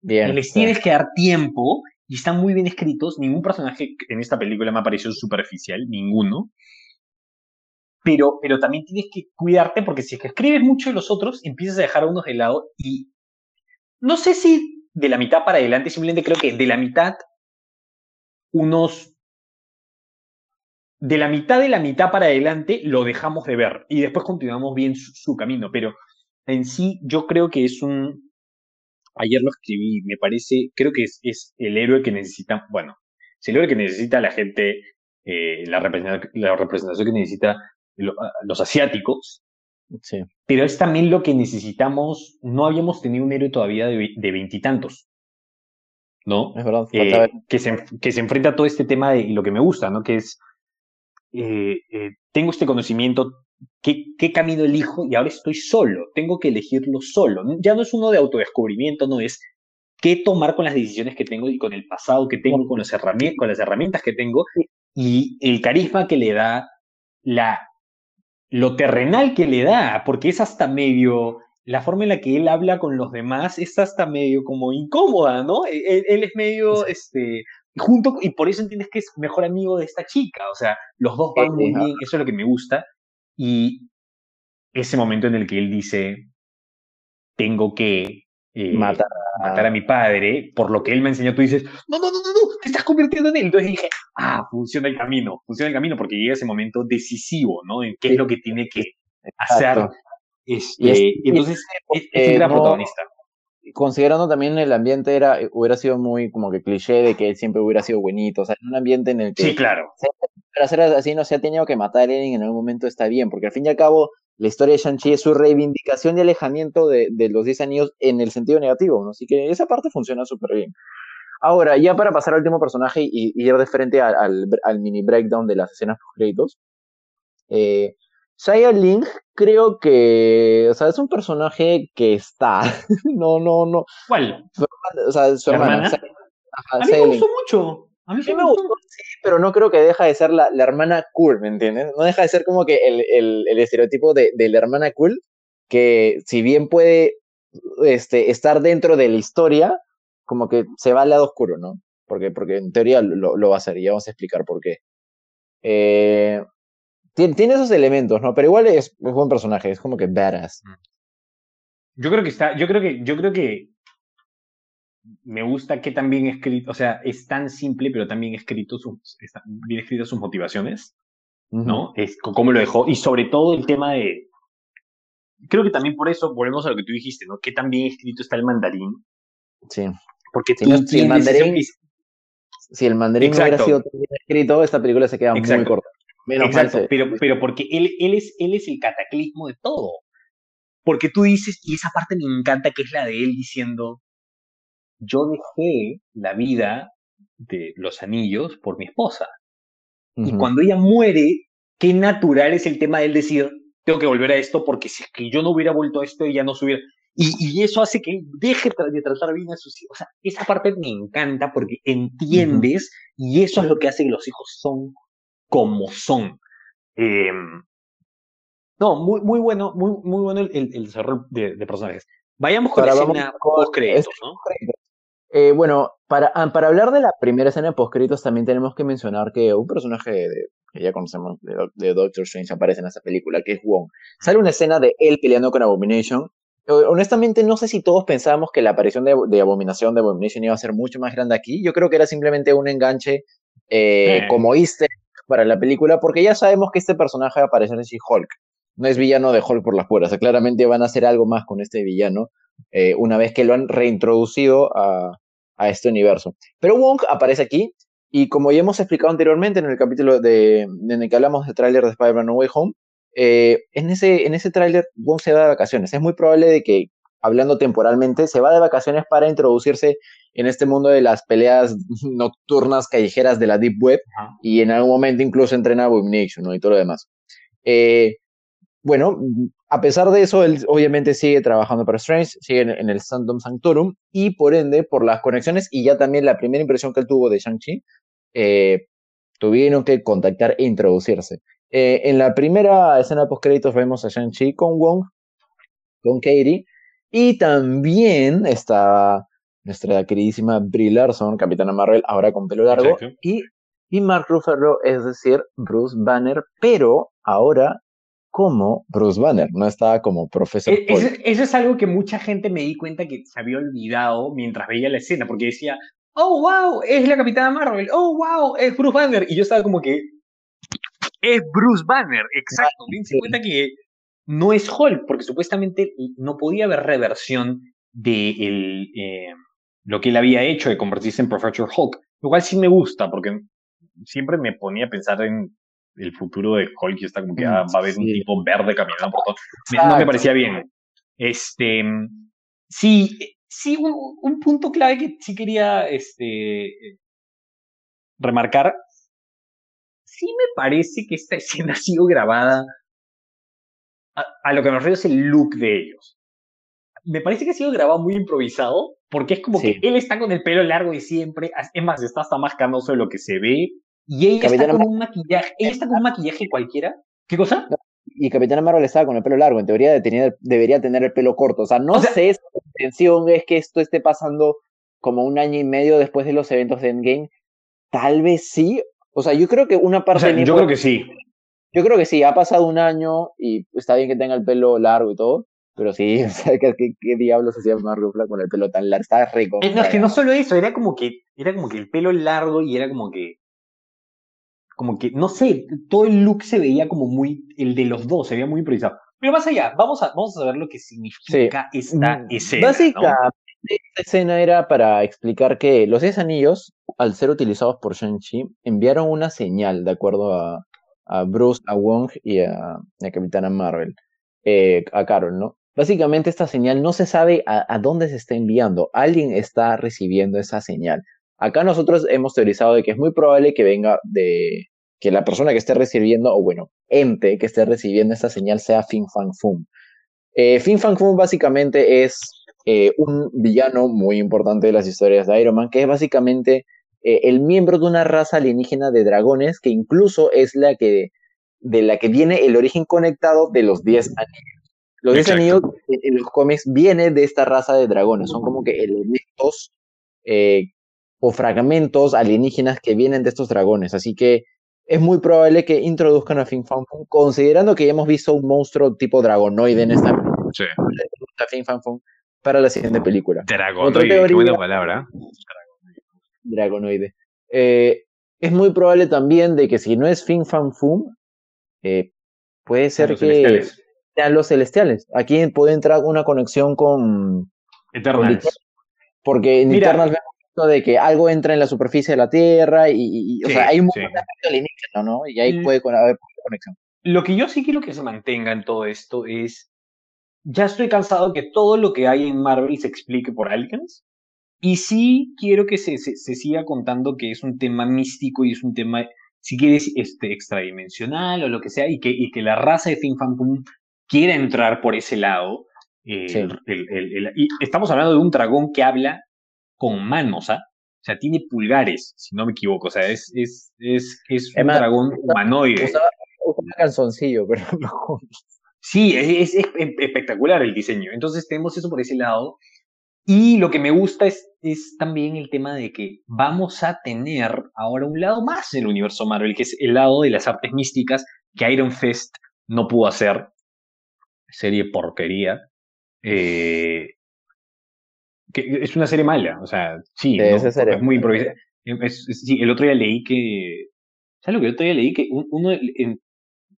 Bien. Les tienes que dar tiempo y están muy bien escritos. Ningún personaje en esta película me ha parecido superficial, ninguno. Pero, pero también tienes que cuidarte porque si es que escribes mucho de los otros, empiezas a dejar a unos de lado y no sé si de la mitad para adelante, simplemente creo que de la mitad unos de la mitad de la mitad para adelante lo dejamos de ver y después continuamos bien su, su, camino, pero en sí yo creo que es un, ayer lo escribí, me parece, creo que es, es el héroe que necesita, bueno, es el héroe que necesita la gente, eh, la, representación, la representación que necesita lo, los asiáticos, sí. pero es también lo que necesitamos, no habíamos tenido un héroe todavía de veintitantos. ¿no? Es verdad. Eh, que, se, que se enfrenta a todo este tema de lo que me gusta, ¿no? Que es, eh, eh, tengo este conocimiento, ¿qué, ¿qué, camino elijo? Y ahora estoy solo, tengo que elegirlo solo. Ya no es uno de autodescubrimiento, no es qué tomar con las decisiones que tengo y con el pasado que tengo, con, los herramientas, con las herramientas que tengo y el carisma que le da, la, lo terrenal que le da, porque es hasta medio la forma en la que él habla con los demás es hasta medio como incómoda, ¿no? E, Él, él es medio, este, junto, y por eso entiendes que es mejor amigo de esta chica, o sea, los dos van muy bien, eso es lo que me gusta, y ese momento en el que él dice, tengo que eh, matar, a... matar, a... mi padre, por lo que él me enseñó, tú dices, no, no, no, no, no, te estás convirtiendo en él. Entonces dije, ah, funciona el camino, funciona el camino, porque llega ese momento decisivo, ¿no? En qué es lo que tiene que hacer. Este, y, es, entonces es, es un gran no, protagonista. Considerando también el ambiente, era, hubiera sido muy como que cliché de que él siempre hubiera sido buenito, o sea, en un ambiente en el que... Sí, claro. Para ser así no se ha tenido que matar a alguien en algún momento está bien, porque al fin y al cabo la historia de Shang-Chi es su reivindicación y alejamiento de, de, los 10 anillos en el sentido negativo, ¿no? Así que esa parte funciona súper bien. Ahora, ya para pasar al último personaje y, y ir de frente al, al, al, mini breakdown de las escenas créditos, eh, Shia Link creo que, o sea, es un personaje que está. no, no, no. ¿Cuál? O sea, su hermana. hermana. Ajá, a mí me gustó mucho. A A mí sí me gustó, sí, pero no creo que deja de ser la, la hermana cool, ¿me entiendes? No deja de ser como que el, el, el estereotipo de, de, la hermana cool, que si bien puede este, estar dentro de la historia, como que se va al lado oscuro, ¿no? Porque, porque en teoría lo, lo va a hacer y ya vamos a explicar por qué. Eh, tiene, tiene, esos elementos, ¿no? Pero igual es, es buen personaje, es como que badass. Yo creo que está, yo creo que, yo creo que me gusta que también escrito, o sea, es tan simple, pero también escrito sus, bien escritas sus motivaciones, ¿no? Uh -huh. Es cómo lo dejó, y sobre todo el tema de, creo que también por eso, volvemos a lo que tú dijiste, ¿no? Que tan bien escrito está el mandarín. Sí. Porque si, no, si el mandarín, si el mandarín no hubiera sido tan bien escrito, esta película se queda Exacto. muy corta. Menos Exacto, mal pero, pero porque él, él, es, él es el cataclismo de todo. Porque tú dices, y esa parte me encanta, que es la de él diciendo, yo dejé la vida de los anillos por mi esposa. Uh -huh. Y cuando ella muere, qué natural es el tema de él decir, tengo que volver a esto porque si es que yo no hubiera vuelto a esto, ella no se hubiera... Y, y eso hace que deje de tratar bien a sus hijos. O sea, esa parte me encanta porque entiendes uh -huh. y eso es lo que hace que los hijos son como son. Eh, no, muy, muy bueno, muy, muy bueno el, desarrollo de, de, personajes. Vayamos con Ahora la escena post-créditos, ¿no? Eh, bueno, para, ah, para hablar de la primera escena de post-créditos también tenemos que mencionar que un personaje de, que ya conocemos de, de, Doctor Strange aparece en esta película, que es Wong. Sale una escena de él peleando con Abomination. Honestamente, no sé si todos pensábamos que la aparición de, de Abominación de Abomination iba a ser mucho más grande aquí. Yo creo que era simplemente un enganche eh, eh. como easter para la película, porque ya sabemos que este personaje va a aparecer en She-Hulk. No es villano de Hulk por las puertas. claramente van a hacer algo más con este villano eh, una vez que lo han reintroducido a, a, este universo. Pero Wong aparece aquí y como ya hemos explicado anteriormente en el capítulo de, en el que hablamos del tráiler de Spider-Man No Way Home, eh, en ese, en ese tráiler Wong se va de vacaciones. Es muy probable de que, hablando temporalmente, se va de vacaciones para introducirse en este mundo de las peleas nocturnas callejeras de la Deep Web uh -huh. y en algún momento incluso entrena a Abomination ¿no? y todo lo demás. Eh, bueno, a pesar de eso, él obviamente sigue trabajando para Strange, sigue en, en el Sanctum Sanctorum y por ende, por las conexiones y ya también la primera impresión que él tuvo de Shang-Chi, eh, tuvieron que contactar e introducirse. Eh, en la primera escena post créditos vemos a Shang-Chi con Wong, con Katie y también está nuestra queridísima Brie Larson, Capitana Marvel, ahora con pelo largo, y, y Mark Ruffalo, es decir, Bruce Banner, pero ahora como Bruce Banner, no estaba como profesor. E-, eso, eso, es algo que mucha gente me di cuenta que se había olvidado mientras veía la escena, porque decía, oh, wow, es la Capitana Marvel, oh, wow, es Bruce Banner. Y yo estaba como que, es Bruce Banner, exacto. Me di cuenta que no es Hulk, porque supuestamente no podía haber reversión de el, eh, lo que él había hecho de convertirse en Professor Hulk, lo cual sí me gusta, porque siempre me ponía a pensar en el futuro de Hulk y está como que ah, va a haber sí. un tipo verde caminando por todo. Exacto. No me parecía bien. Este, sí, sí, un, un, punto clave que sí quería este, remarcar. Sí me parece que esta escena ha sido grabada. A, a lo que me refiero es el look de ellos. Me parece que ha sido grabado muy improvisado, porque es como sí. que él está con el pelo largo y siempre, es más, está hasta más canoso de lo que se ve, y ella Capitana está con un maquillaje, ella está con un maquillaje cualquiera. ¿Qué cosa? Y Capitana Marvel estaba con el pelo largo, en teoría de tener, debería tener el pelo corto. O sea, no o sea, sé si la intención es que esto esté pasando como un año y medio después de los eventos de Endgame. Tal vez sí. O sea, yo creo que una parte... O sea, yo creo que sí. Yo creo que sí, ha pasado un año y está bien que tenga el pelo largo y todo, pero sí, o sea, ¿qué, diablos hacía Margot con el pelo tan largo? Estaba rico. No, es que no solo eso, era como que, era como que el pelo largo y era como que como que, no sé, todo el look se veía como muy, el de los dos, se veía muy improvisado. Pero más allá, vamos a, vamos a ver lo que significa sí. esta mm, escena. Básicamente, ¿no? esta escena era para explicar que los 10 anillos, al ser utilizados por Shang-Chi, enviaron una señal, de acuerdo a, a Bruce, a Wong y a, a Capitana Marvel, eh, a Carol, ¿no? Básicamente esta señal no se sabe a, dónde se está enviando. Alguien está recibiendo esa señal. Acá nosotros hemos teorizado de que es muy probable que venga de que la persona que esté recibiendo, o bueno, ente que esté recibiendo esta señal sea Fin Fang Foom. Eh, fin Fang Foom básicamente es eh, un villano muy importante de las historias de Iron Man, que es básicamente eh, el miembro de una raza alienígena de dragones que incluso es la que de la que viene el origen conectado de los 10 anillos. Los 10 anillos en los cómics viene de esta raza de dragones, son como que elementos eh, o fragmentos alienígenas que vienen de estos dragones, así que es muy probable que introduzcan a Fin Fan Fum, considerando que ya hemos visto un monstruo tipo dragonoide en esta sí. Fin Fan Fum para la siguiente película. Dragonoide, qué buena palabra. Dragonoide. Eh, es muy probable también de que si no es Fin Fan Fum, eh, puede ser que celestiales. sean los celestiales. Aquí puede entrar una conexión con Eternals. porque en Eternals vemos de que algo entra en la superficie de la Tierra y, o sea, hay un montón de alienígena, ¿no? Y ahí puede haber conexión. Lo que yo sí quiero que se mantenga en todo esto es, ya estoy cansado que todo lo que hay en Marvel se explique por aliens. Y sí quiero que se, se, se siga contando que es un tema místico y es un tema si quieres, este, extradimensional o lo que sea, y que, y que la raza de Fin Fan Pum quiera entrar por ese lado. Eh, y estamos hablando de un dragón que habla con manos, ¿ah? O sea, tiene pulgares, si no me equivoco. O sea, es, es, es, es un dragón humanoide. un calzoncillo, pero Sí, es, es, espectacular el diseño. Entonces tenemos eso por ese lado. Y lo que me gusta es, es también el tema de que vamos a tener ahora un lado más del universo Marvel, que es el lado de las artes místicas que Iron Fist no pudo hacer. Serie porquería. Eh, que es una serie mala, o sea, sí, es muy improvisada. sí, el otro día leí que. ¿Sabes lo que el otro día leí? Que uno,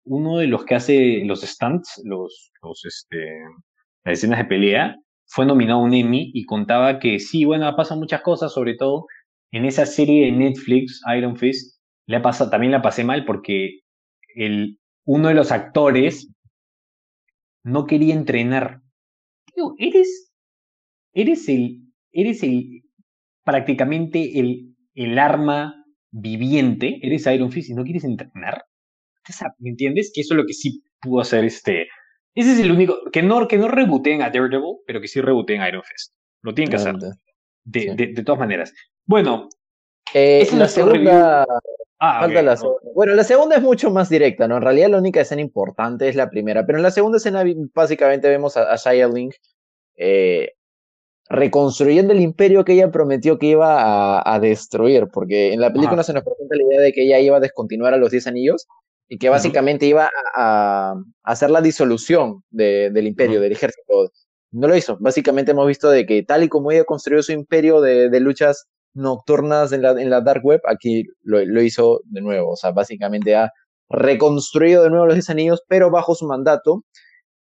uno de los que hace los stunts, los, los este, las escenas de pelea, fue nominado a un Emmy y contaba que sí, bueno, pasan muchas cosas, sobre todo en esa serie de Netflix, Iron Fist, le ha también la pasé mal porque el, uno de los actores no quería entrenar. eres, eres el, eres el, prácticamente el, el arma viviente, eres Iron Fist y no quieres entrenar. ¿Me entiendes? Que eso es lo que sí pudo hacer este ese es el único. Que no, que no a Daredevil, pero que sí rebooten a Iron Fist. Lo tienen que hacer. De, de, todas maneras. Bueno. Eh, la segunda. Ah, la Bueno, la segunda es mucho más directa, ¿no? En realidad la única escena importante es la primera, pero en la segunda escena básicamente vemos a, a Shia Link eh, reconstruyendo el imperio que ella prometió que iba a, a destruir, porque en la película se nos presenta la idea de que ella iba a descontinuar a los Diez Anillos, y que básicamente iba a, hacer la disolución del imperio, del ejército. No lo hizo. Básicamente hemos visto de que tal y como ella construyó su imperio de, luchas nocturnas en la, en la Dark Web, aquí lo, hizo de nuevo. O sea, básicamente ha reconstruido de nuevo los 10 anillos, pero bajo su mandato,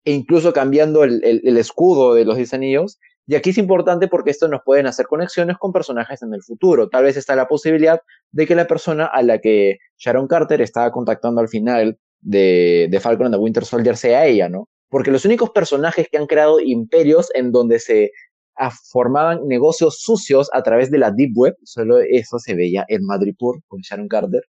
e incluso cambiando el, el escudo de los 10 anillos, y aquí es importante porque esto nos pueden hacer conexiones con personajes en el futuro. Tal vez está la posibilidad de que la persona a la que Sharon Carter estaba contactando al final de, de Falcon and the Winter Soldier sea ella, ¿no? Porque los únicos personajes que han creado imperios en donde se formaban negocios sucios a través de la Deep Web, solo eso se veía en Madripoor con Sharon Carter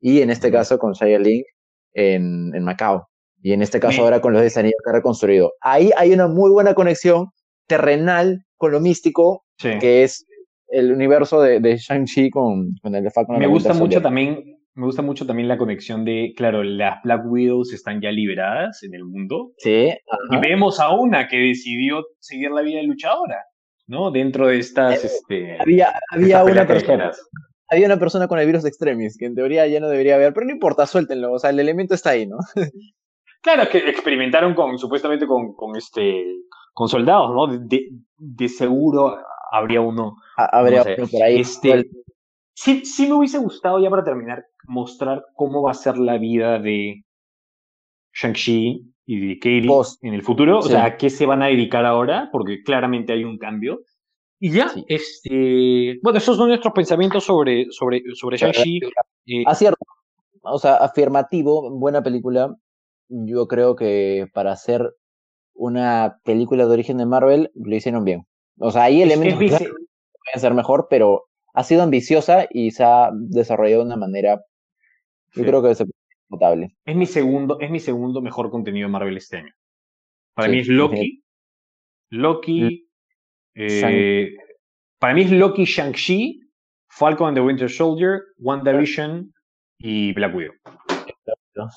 y en este caso con Shia Link en, en Macao. Y en este caso ahora con los de que ha reconstruido. Ahí hay una muy buena conexión terrenal con lo místico, que es el universo de, de Shang-Chi con, con, el de Falcon. Me gusta mucho también, me gusta mucho también la conexión de, claro, las Black Widows están ya liberadas en el mundo. Sí. Y vemos a una que decidió seguir la vida de luchadora, ¿no? Dentro de estas, eh, este, había, había una persona. Había una persona con el virus de extremis, que en teoría ya no debería haber, pero no importa, suéltenlo, o sea, el elemento está ahí, ¿no? claro, que experimentaron con, supuestamente con, con este, con soldados, ¿no? De, de seguro habría uno. Habría uno por ahí. Este, sí, sí me hubiese gustado, ya para terminar, mostrar cómo va a ser la vida de Shang-Chi y de Katie en el futuro. O sea, a qué se van a dedicar ahora, porque claramente hay un cambio. Y ya, este, bueno, esos son nuestros pensamientos sobre, sobre, sobre Shang-Chi. Eh, Acierto. O sea, afirmativo, buena película. Yo creo que para hacer una película de origen de Marvel, lo hicieron bien. O sea, hay elementos que pueden ser mejor, pero ha sido ambiciosa y se ha desarrollado de una manera, yo creo que es notable. Es mi segundo, es mi segundo mejor contenido de Marvel este año. Para mí es Loki. Loki. Eh, para mí es Loki, Shang-Chi, Falcon and the Winter Soldier, WandaVision y Black Widow.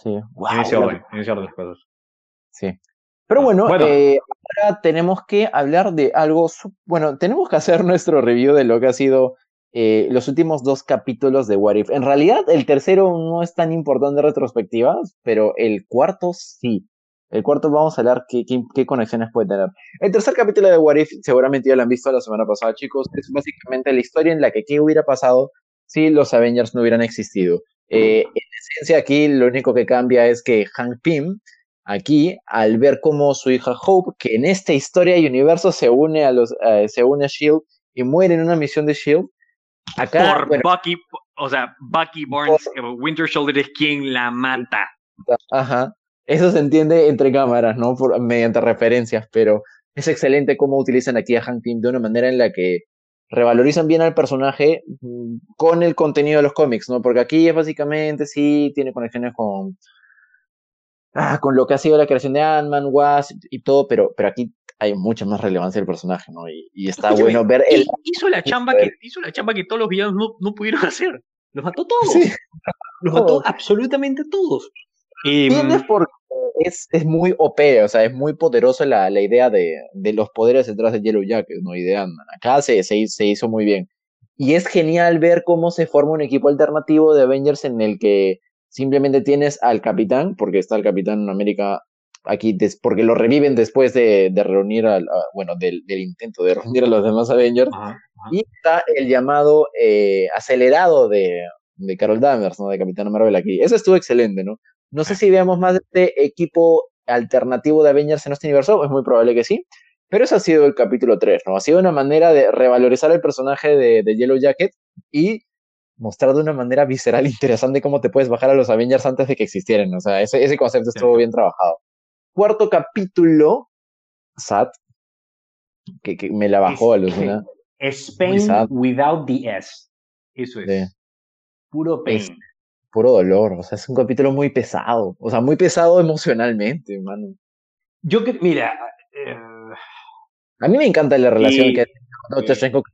Sí. en ese orden, en ese orden las cosas. Sí. Pero bueno, Eh, ahora tenemos que hablar de algo, bueno, tenemos que hacer nuestro review de lo que ha sido eh, los últimos dos capítulos de What If. En realidad, el tercero no es tan importante retrospectivas, pero el cuarto sí. El cuarto vamos a hablar qué, qué, conexiones puede tener. El tercer capítulo de What If, seguramente ya lo han visto la semana pasada, chicos, es básicamente la historia en la que qué hubiera pasado si los Avengers no hubieran existido. Eh, en esencia, aquí lo único que cambia es que Hank Pym, aquí, al ver cómo su hija Hope, que en esta historia y universo se une a los, eh, se une a Shield y muere en una misión de Shield. Acá, por Bucky, o sea, Bucky Barnes, Winter Soldier es quien la mata. Ajá. Eso se entiende entre cámaras, ¿no? Por, mediante referencias, pero es excelente cómo utilizan aquí a Hank Pym de una manera en la que revalorizan bien al personaje mm, con el contenido de los cómics, ¿no? Porque aquí es básicamente, sí, tiene conexiones con, ah, con lo que ha sido la creación de Ant-Man, Wasp y todo, pero, pero aquí hay mucha más relevancia del personaje, ¿no? Y, está bueno ver... El... Hizo, la chamba que, hizo la chamba que todos los villanos no, no pudieron hacer. Los mató todos. Sí. Los mató absolutamente todos. Tienes em, porque es, es muy OP, o sea, es muy poderoso la, la idea de, de, los poderes detrás de Yellow Jacket, ¿no? Y de ant Acá se, se, se, hizo muy bien. Y es genial ver cómo se forma un equipo alternativo de Avengers en el que simplemente tienes al capitán, porque está el capitán en América aquí, porque lo reviven después de, de reunir al, bueno, del, del, intento de reunir a los demás Avengers. Y está el llamado eh, acelerado de, de Carol Danvers, ¿no? De Capitán Marvel aquí. Eso estuvo excelente, ¿no? No sé si veamos más de este equipo alternativo de Avengers en este universo, es muy probable que sí. Pero ese ha sido el capítulo 3, ¿no? Ha sido una manera de revalorizar el personaje de, Yellow Jacket y mostrar de una manera visceral interesante cómo te puedes bajar a los Avengers antes de que existieran. O sea, ese, ese concepto estuvo bien trabajado. Cuarto capítulo, Sat, que, que me la bajó a Lucina. Spain without the S. Eso es. Puro pain puro dolor. O sea, es un capítulo muy pesado. O sea, muy pesado emocionalmente, hermano. Yo que, mira. Eh, a mí me encanta la relación que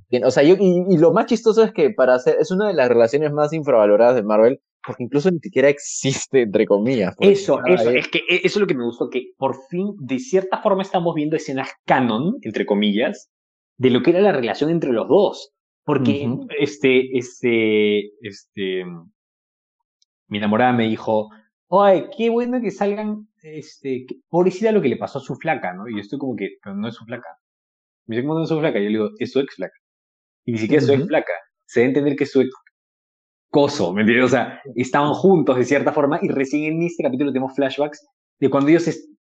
tiene. O sea, yo, y, lo más chistoso es que para hacer. Es una de las relaciones más infravaloradas de Marvel. Porque incluso ni siquiera existe, entre comillas. Eso, eso, es que e, eso es lo que me gustó, que por fin, de cierta forma, estamos viendo escenas canon, entre comillas, de lo que era la relación entre los dos. Porque, este, este, este, mi enamorada me dijo, ay, qué bueno que salgan, este, pobrecita lo que le pasó a su flaca, ¿no? Y yo estoy como que, pero no es su flaca. Me dice, ¿cómo no es su flaca? Y yo le digo, es su ex flaca. Y ni siquiera es su ex flaca. Se debe entender que es su ex coso, ¿me entiendes? O sea, estaban juntos de cierta forma y recién en este capítulo tenemos flashbacks de cuando ellos,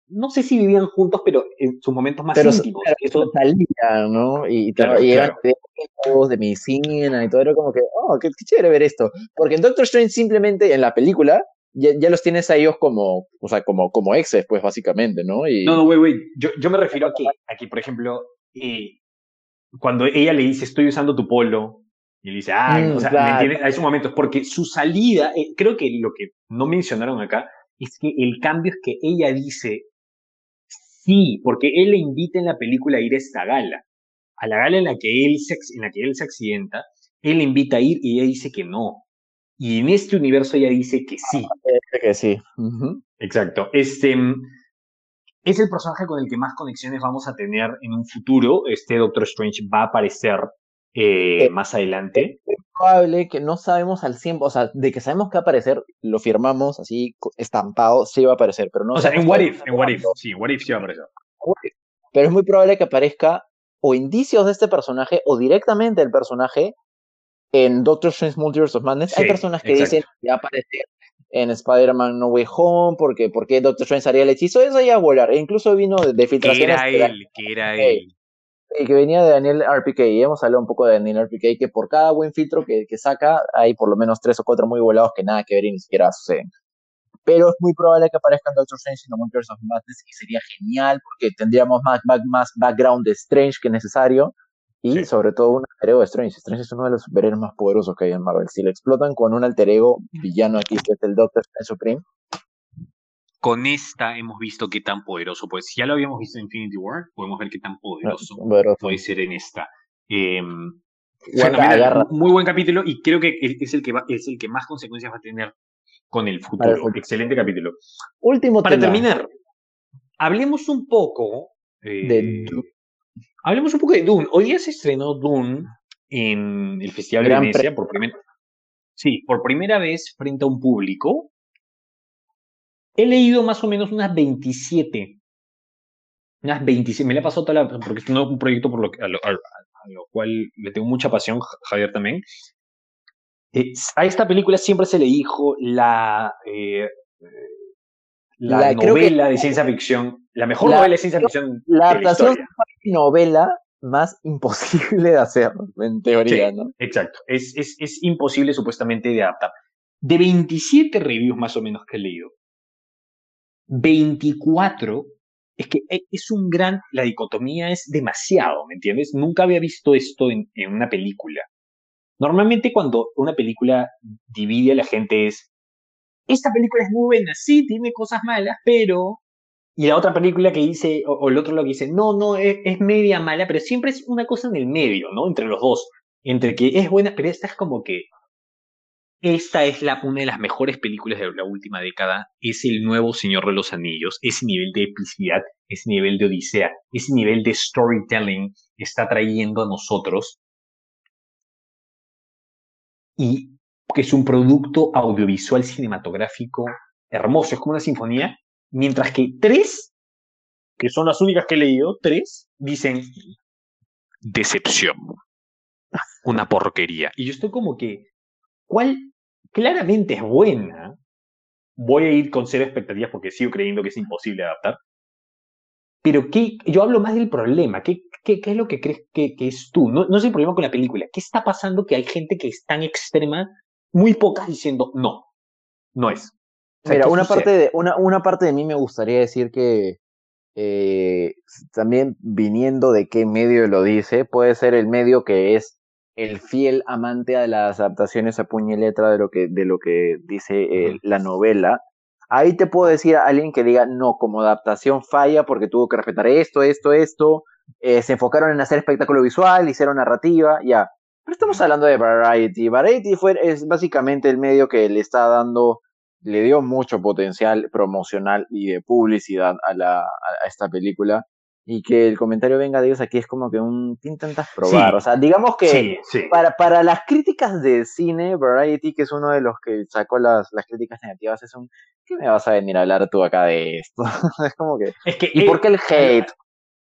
no sé si vivían juntos, pero en sus momentos más íntimos. Pero eso salía, ¿no? Y, claro, y eran de medicina y todo, era como que, oh, qué, chévere ver esto. Porque en Doctor Strange simplemente en la película ya, ya, los tienes a ellos como, o sea, como, como exes, pues básicamente, ¿no? Y... No, no, güey, güey, yo, yo me refiero a que, aquí, por ejemplo, eh, cuando ella le dice, estoy usando tu polo, y él dice, ah, o sea, ¿me entiendes? A esos momentos, porque su salida, eh, creo que lo que no mencionaron acá, es que el cambio es que ella dice, Sí, porque él le invita en la película a ir a esta gala. A la gala en la que él se, en la que él se accidenta, él le invita a ir y ella dice que no. Y en este universo ella dice que sí. Ah, que sí. Exacto. Este es el personaje con el que más conexiones vamos a tener en un futuro. Este Doctor Strange va a aparecer eh, más adelante. Es probable que no sabemos al 100%, o sea, de que sabemos que va a aparecer, lo firmamos así estampado, sí va a aparecer, pero no. O sea, en What If, en What If, sí, What If sí va a aparecer. Pero es muy probable que aparezca o indicios de este personaje o directamente el personaje en Doctor Strange Multiverse of Madness. Hay personas que dicen que va a aparecer en Spider-Man No Way Home, porque, porque Doctor Strange haría el hechizo, eso ya a volar. E incluso vino de, de filtraciones. Que era él, que era él y que venía de Daniel RPK, y hemos hablado un poco de Daniel RPK, que por cada buen filtro que, que, saca, hay por lo menos tres o cuatro muy volados que nada que ver y ni siquiera suceden. Pero es muy probable que aparezcan Doctor Strange en The Multiverse of Madness, y sería genial, porque tendríamos más, más, background de Strange que necesario, y sobre todo un alter ego de Strange. Strange es uno de los superhéroes más poderosos que hay en Marvel. Si lo explotan con un alter ego villano aquí, que es el Doctor Strange Supreme, con esta hemos visto qué tan poderoso, pues ya lo habíamos visto en Infinity War, podemos ver qué tan poderoso puede ser en esta. Em, muy buen capítulo y creo que es el que, es el que más consecuencias va a tener con el futuro. Excelente capítulo. Último Para terminar, hablemos un poco eh, de Hablemos un poco de Dune. Hoy día se estrenó Dune en el Festival de Venecia por primera Sí, por primera vez frente a un público. He leído más o menos unas 27. Unas 27. Me la he pasado toda la. Porque es un proyecto por lo, a, lo, cual le tengo mucha pasión, Javier también. Eh, a esta película siempre se le dijo la. Eh, la, novela de ciencia ficción, la mejor novela de ciencia ficción. La adaptación novela más imposible de hacer, en teoría, ¿no? Exacto, es, es, es imposible supuestamente de adaptar. De 27 reviews más o menos que he leído, 24 es que e, es un gran, la dicotomía es demasiado, ¿me entiendes? Nunca había visto esto en, en, una película. Normalmente cuando una película divide a la gente es, esta película es muy buena, sí, tiene cosas malas, pero... Y la otra película que dice, o, el otro lo que dice, no, no, es, media mala, pero siempre es una cosa en el medio, ¿no? Entre los dos. Entre que es buena, pero esta es como que esta es una de las mejores películas de la última década. Es el nuevo Señor de los Anillos. Ese nivel de epicidad, ese nivel de odisea, ese nivel de storytelling está trayendo a nosotros. Y que es un producto audiovisual cinematográfico hermoso, es como una sinfonía, mientras que tres, que son las únicas que he leído, tres, dicen decepción, una porquería. Y yo estoy como que, ¿cuál claramente es buena? Voy a ir con cero expectativas porque sigo creyendo que es imposible adaptar. Pero ¿qué? yo hablo más del problema. ¿Qué, qué, qué es lo que crees que, que es tú? No, no es el problema con la película. ¿Qué está pasando que hay gente que es tan extrema muy pocas diciendo no, no es. Mira, una parte, de, una, una parte de mí me gustaría decir que eh, también viniendo de qué medio lo dice, puede ser el medio que es el fiel amante de las adaptaciones a puño y letra de lo que, de lo que dice eh, la novela. Ahí te puedo decir a alguien que diga, no, como adaptación falla porque tuvo que respetar esto, esto, esto, eh, se enfocaron en hacer espectáculo visual, hicieron narrativa, ya. Pero estamos hablando de Variety. Variety fue, es básicamente el medio que le está dando, le dio mucho potencial promocional y de publicidad a, la, a esta película. Y que el comentario venga de ellos aquí es como que un ¿qué intentas probar? O sea, digamos que Para, para las críticas de cine, Variety, que es uno de los que sacó las, las críticas negativas, es un ¿qué me vas a venir a hablar tú acá de esto? es como que. Es que ¿Y por qué el hate?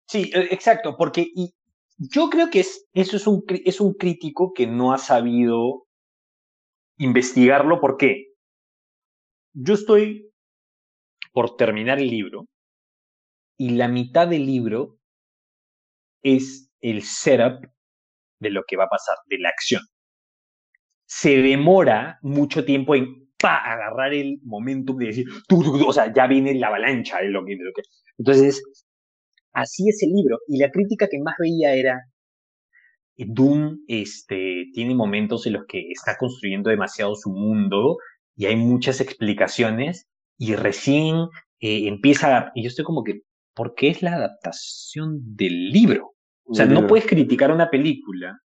Sí, e, exacto, porque y, yo creo que es, eso es un, es un crítico que no ha sabido investigarlo. ¿Por qué? Yo estoy por terminar el libro y la mitad del libro es el setup de lo que va a pasar, de la acción. Se demora mucho tiempo en agarrar el momentum de decir, o sea, ya viene la avalancha de lo que. Entonces, Así es el libro. Y la crítica que más veía era, Doom este, tiene momentos en los que está construyendo demasiado su mundo y hay muchas explicaciones y recién eh, empieza a... Y yo estoy como que, ¿por qué es la adaptación del libro? O sea, no puedes criticar una película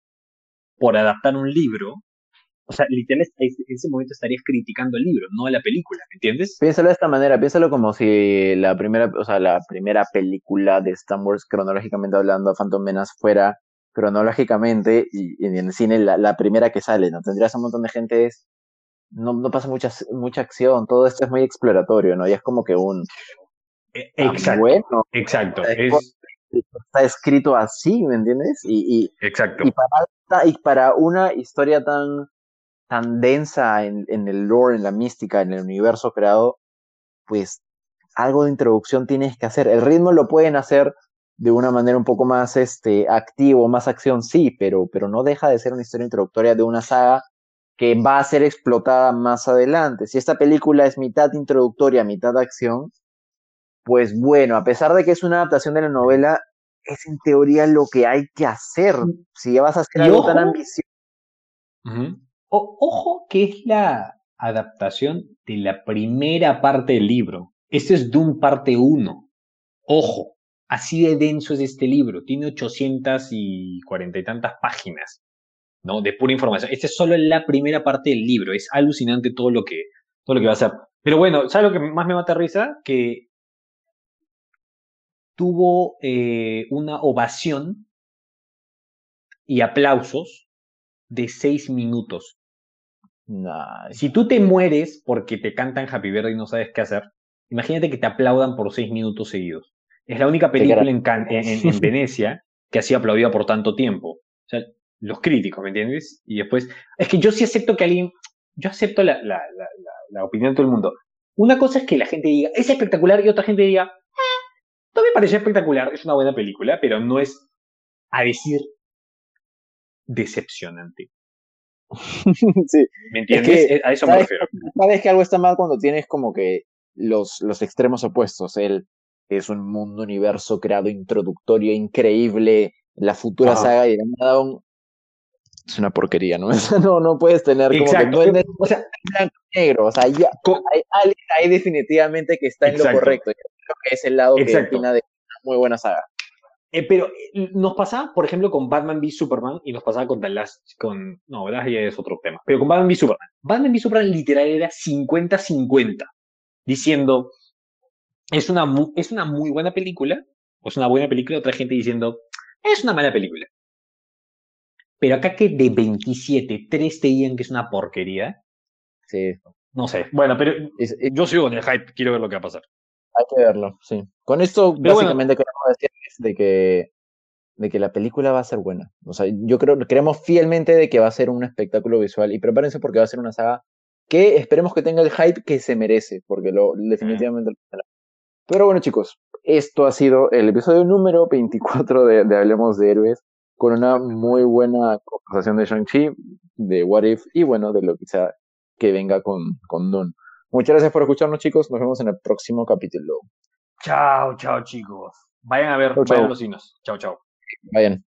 por adaptar un libro o sea, literalmente en ese momento estarías criticando el libro, no la película, ¿me entiendes? Piénsalo de esta manera, piénsalo como si la primera, o sea, la primera película de Star Wars, cronológicamente hablando, Phantom Menace, fuera cronológicamente y, en el cine la, primera que sale, ¿no? Tendrías un montón de gente, no, no pasa mucha, mucha acción, todo esto es muy exploratorio, ¿no? Y es como que un... E, exacto, bueno, exacto. Está escrito así, ¿me entiendes? Y, y, exacto. Y para, y para una historia tan tan densa en, en, el lore, en la mística, en el universo creado, pues algo de introducción tienes que hacer. El ritmo lo pueden hacer de una manera un poco más este, activo, más acción, sí, pero, pero no deja de ser una historia introductoria de una saga que va a ser explotada más adelante. Si esta película es mitad introductoria, mitad acción, pues bueno, a pesar de que es una adaptación de la novela, es en teoría lo que hay que hacer. Si ya vas a hacer algo tan ambicioso ojo que es la adaptación de la primera parte del libro. Este es Doom parte 1. Ojo, así de denso es este libro. Tiene 840 y tantas páginas. ¿no? De pura información. Esta es solo la primera parte del libro. Es alucinante todo lo que, todo lo que va a hacer. Pero bueno, ¿sabes lo que más me mata risa? Que tuvo eh, una ovación y aplausos de seis minutos. Si tú te mueres porque te cantan Happy Birthday y no sabes qué hacer, imagínate que te aplaudan por seis minutos seguidos. Es la única película en, en, Venecia que ha sido aplaudida por tanto tiempo. O sea, los críticos, ¿me entiendes? Y después, es que yo sí acepto que alguien, yo acepto la, la, la, la opinión de todo el mundo. Una cosa es que la gente diga, es espectacular, y otra gente diga, eh, no me parece espectacular, es una buena película, pero no es, a decir, decepcionante. sí. ¿Me entiendes? a eso me refiero. Sabes que algo está mal cuando tienes como que los, los extremos opuestos. El es un mundo universo creado introductorio increíble, la futura saga y un... Es una porquería, ¿no? no, no puedes tener como que o sea, blanco negro, o sea, ya, hay alguien ahí definitivamente que está en lo correcto. creo que es el lado que opina de una muy buena saga. Eh, pero eh, nos pasaba, por ejemplo, con Batman v Superman y nos pasaba con The Last, con, no, ¿verdad? Ya es otro tema. Pero con Batman v Superman. Batman v Superman literal era 50-50, diciendo, es una, es una muy buena película, o es una buena película, otra gente diciendo, es una mala película. Pero acá que de 27, 3 te digan que es una porquería. Sí. No sé. Bueno, pero yo sigo en el hype, quiero ver lo que va a pasar. Hay que verlo, sí. Con esto, básicamente, queremos decir de que, de que la película va a ser buena. O sea, yo creo, creemos fielmente de que va a ser un espectáculo visual. Y prepárense porque va a ser una saga que esperemos que tenga el hype que se merece, porque lo definitivamente lo pero bueno, chicos, esto ha sido el episodio número 24 de, de Hablemos de Héroes, con una muy buena conversación de Shang-Chi, de What If, y bueno, de lo que sea que venga con, con Dune. Muchas gracias por escucharnos, chicos. Nos vemos en el próximo capítulo. Chao, chao, chicos. Vayan a ver, vayan chao. los signos. Chao, chao. Vayan.